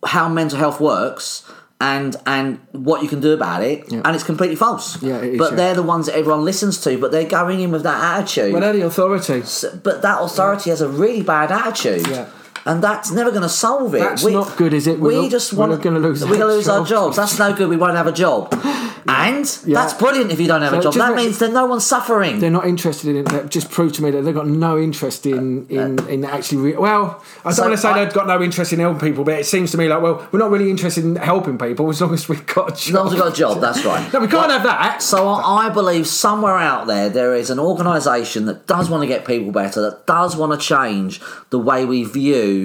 how mental health works and and what you can do about it, and it's completely false. Yeah, it is, but yeah. they're the ones that everyone listens to, but they're going in with that attitude. but they're the authority. but that authority has a really bad attitude. Yeah. And that's never going to solve it. That's not good, is it? We're We just we're want gonna lose We're going to lose our jobs. jobs. That's no good. We won't have a job. And that's brilliant if you don't have a job. That means that no one's suffering. They're not interested in it. That just proved to me that they've got no interest in uh, in, uh, in actually. Re- well, I don't So want to say I- they've got no interest in helping people, but it seems to me like, well, we're not really interested in helping people as long as we've got a job. As long as we've got a job, that's right. No, we can't have that. So I I believe somewhere out there there is an organisation that does want to get people better, that does want to change the way we view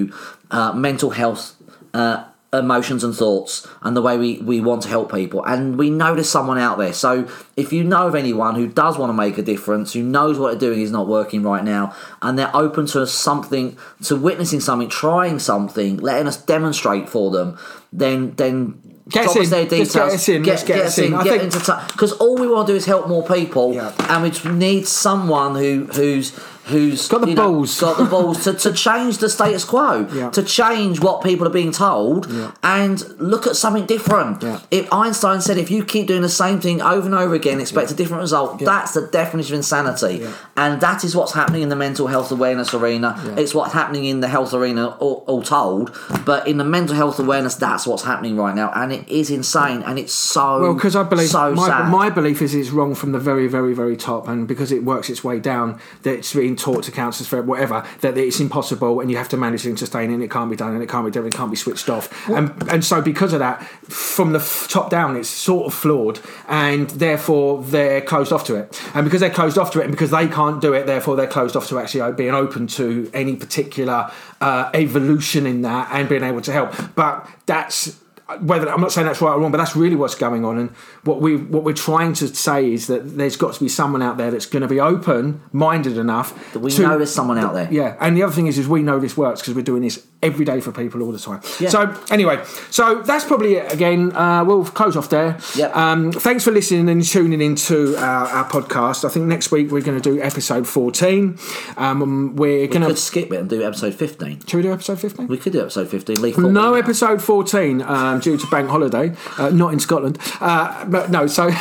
uh, mental health, uh, emotions and thoughts, and the way we, we want to help people. And we know there's someone out there. So if you know of anyone who does want to make a difference, who knows what they're doing is not working right now, and they're open to something, to witnessing something, trying something, letting us demonstrate for them, then then. Get us drop us in. their details. get us in. Let's get us in. I Get think- into touch because all we want to do is help more people, Yeah. and we need someone who who's who's Got the you know, balls. got the balls to, to change the status quo, Yeah. to change what people are being told, Yeah. and look at something different. Yeah. If Einstein said, if you keep doing the same thing over and over again, expect a different result, that's the definition of insanity, and that is what's happening in the mental health awareness arena. It's what's happening in the health arena, all, all told. But in the mental health awareness, that's what's happening right now, and it is insane, and it's so Well, because I believe so my, sad. my belief is it's wrong from the very, very, very top, and because it works its way down, that it's being taught to counsellors for whatever that it's impossible, and you have to manage and sustain it, and it can't be done, and it can't be done, it can't be switched off, and and so because of that, from the f- top down, it's sort of flawed, and therefore they're closed off to it, and because they're closed off to it, and because they can't do it, therefore they're closed off to actually being open to any particular uh, evolution in that and being able to help, but that's whether I'm not saying that's right or wrong, but that's really what's going on. And what we what we're trying to say is that there's got to be someone out there that's going to be open minded enough. That we to, know there's someone out there. Yeah, and the other thing is, is we know this works because we're doing this every day for people all the time. Yeah. So anyway, so that's probably it. Again, uh, we'll close off there. Yep. Um, thanks for listening and tuning into our, our podcast. I think next week we're going to do episode 14. Um, we're we going to. skip it and do episode 15. Should we do episode 15? We could do episode 15. Leave No episode 14 um, due to bank holiday, uh, not in Scotland. Uh, but no, so.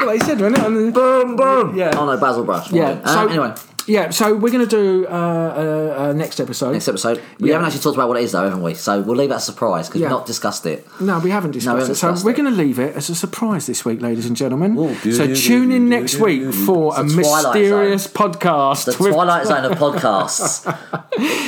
what they said, wasn't it? Boom, boom. Yeah. Oh no, Basil Brush. Yeah. So, Um, anyway, Yeah, so we're going to do uh, uh, uh, next episode. next episode. We Yeah. haven't actually talked about what it is though, haven't we? So we'll leave that as a surprise because Yeah. we've not discussed it. No, we haven't discussed haven't it. So we're it. going to leave it as a surprise this week, ladies and gentlemen. So tune in next week for a It's the Twilight mysterious podcast. The with- Twilight Zone of podcasts.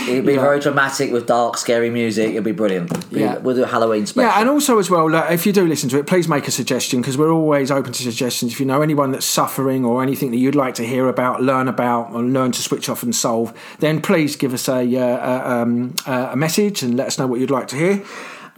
It'll be very dramatic with dark, scary music. It'll be brilliant. Yeah. We'll do a Halloween special. Yeah, and also as well, like, if you do listen to it, please make a suggestion because we're always open to suggestions. If you know anyone that's suffering or anything that you'd like to hear about, learn about, or learn to switch off and solve, then please give us a uh, uh, um, uh, a message and let us know what you'd like to hear.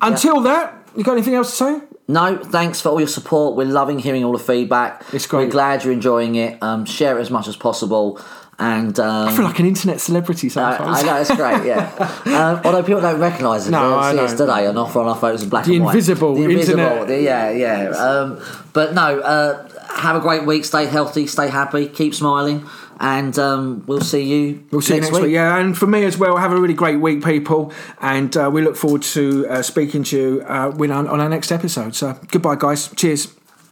Until that, you got anything else to say? No, thanks for all your support. We're loving hearing all the feedback. It's great. We're glad you're enjoying it. Um, share it as much as possible. And um, I feel like an internet celebrity sometimes. I know it's great, yeah. um, although people don't recognise it, No, I see know. us today and offer on our photos in black The and white. invisible the invisible, internet. the- yeah, yeah. Um, but no, uh, have a great week. Stay healthy, stay happy, keep smiling, and um, we'll see you. We'll see next you next week. Yeah, and for me as well, have a really great week, people. And uh, we look forward to uh, speaking to you uh, on, on our next episode. So goodbye, guys. Cheers.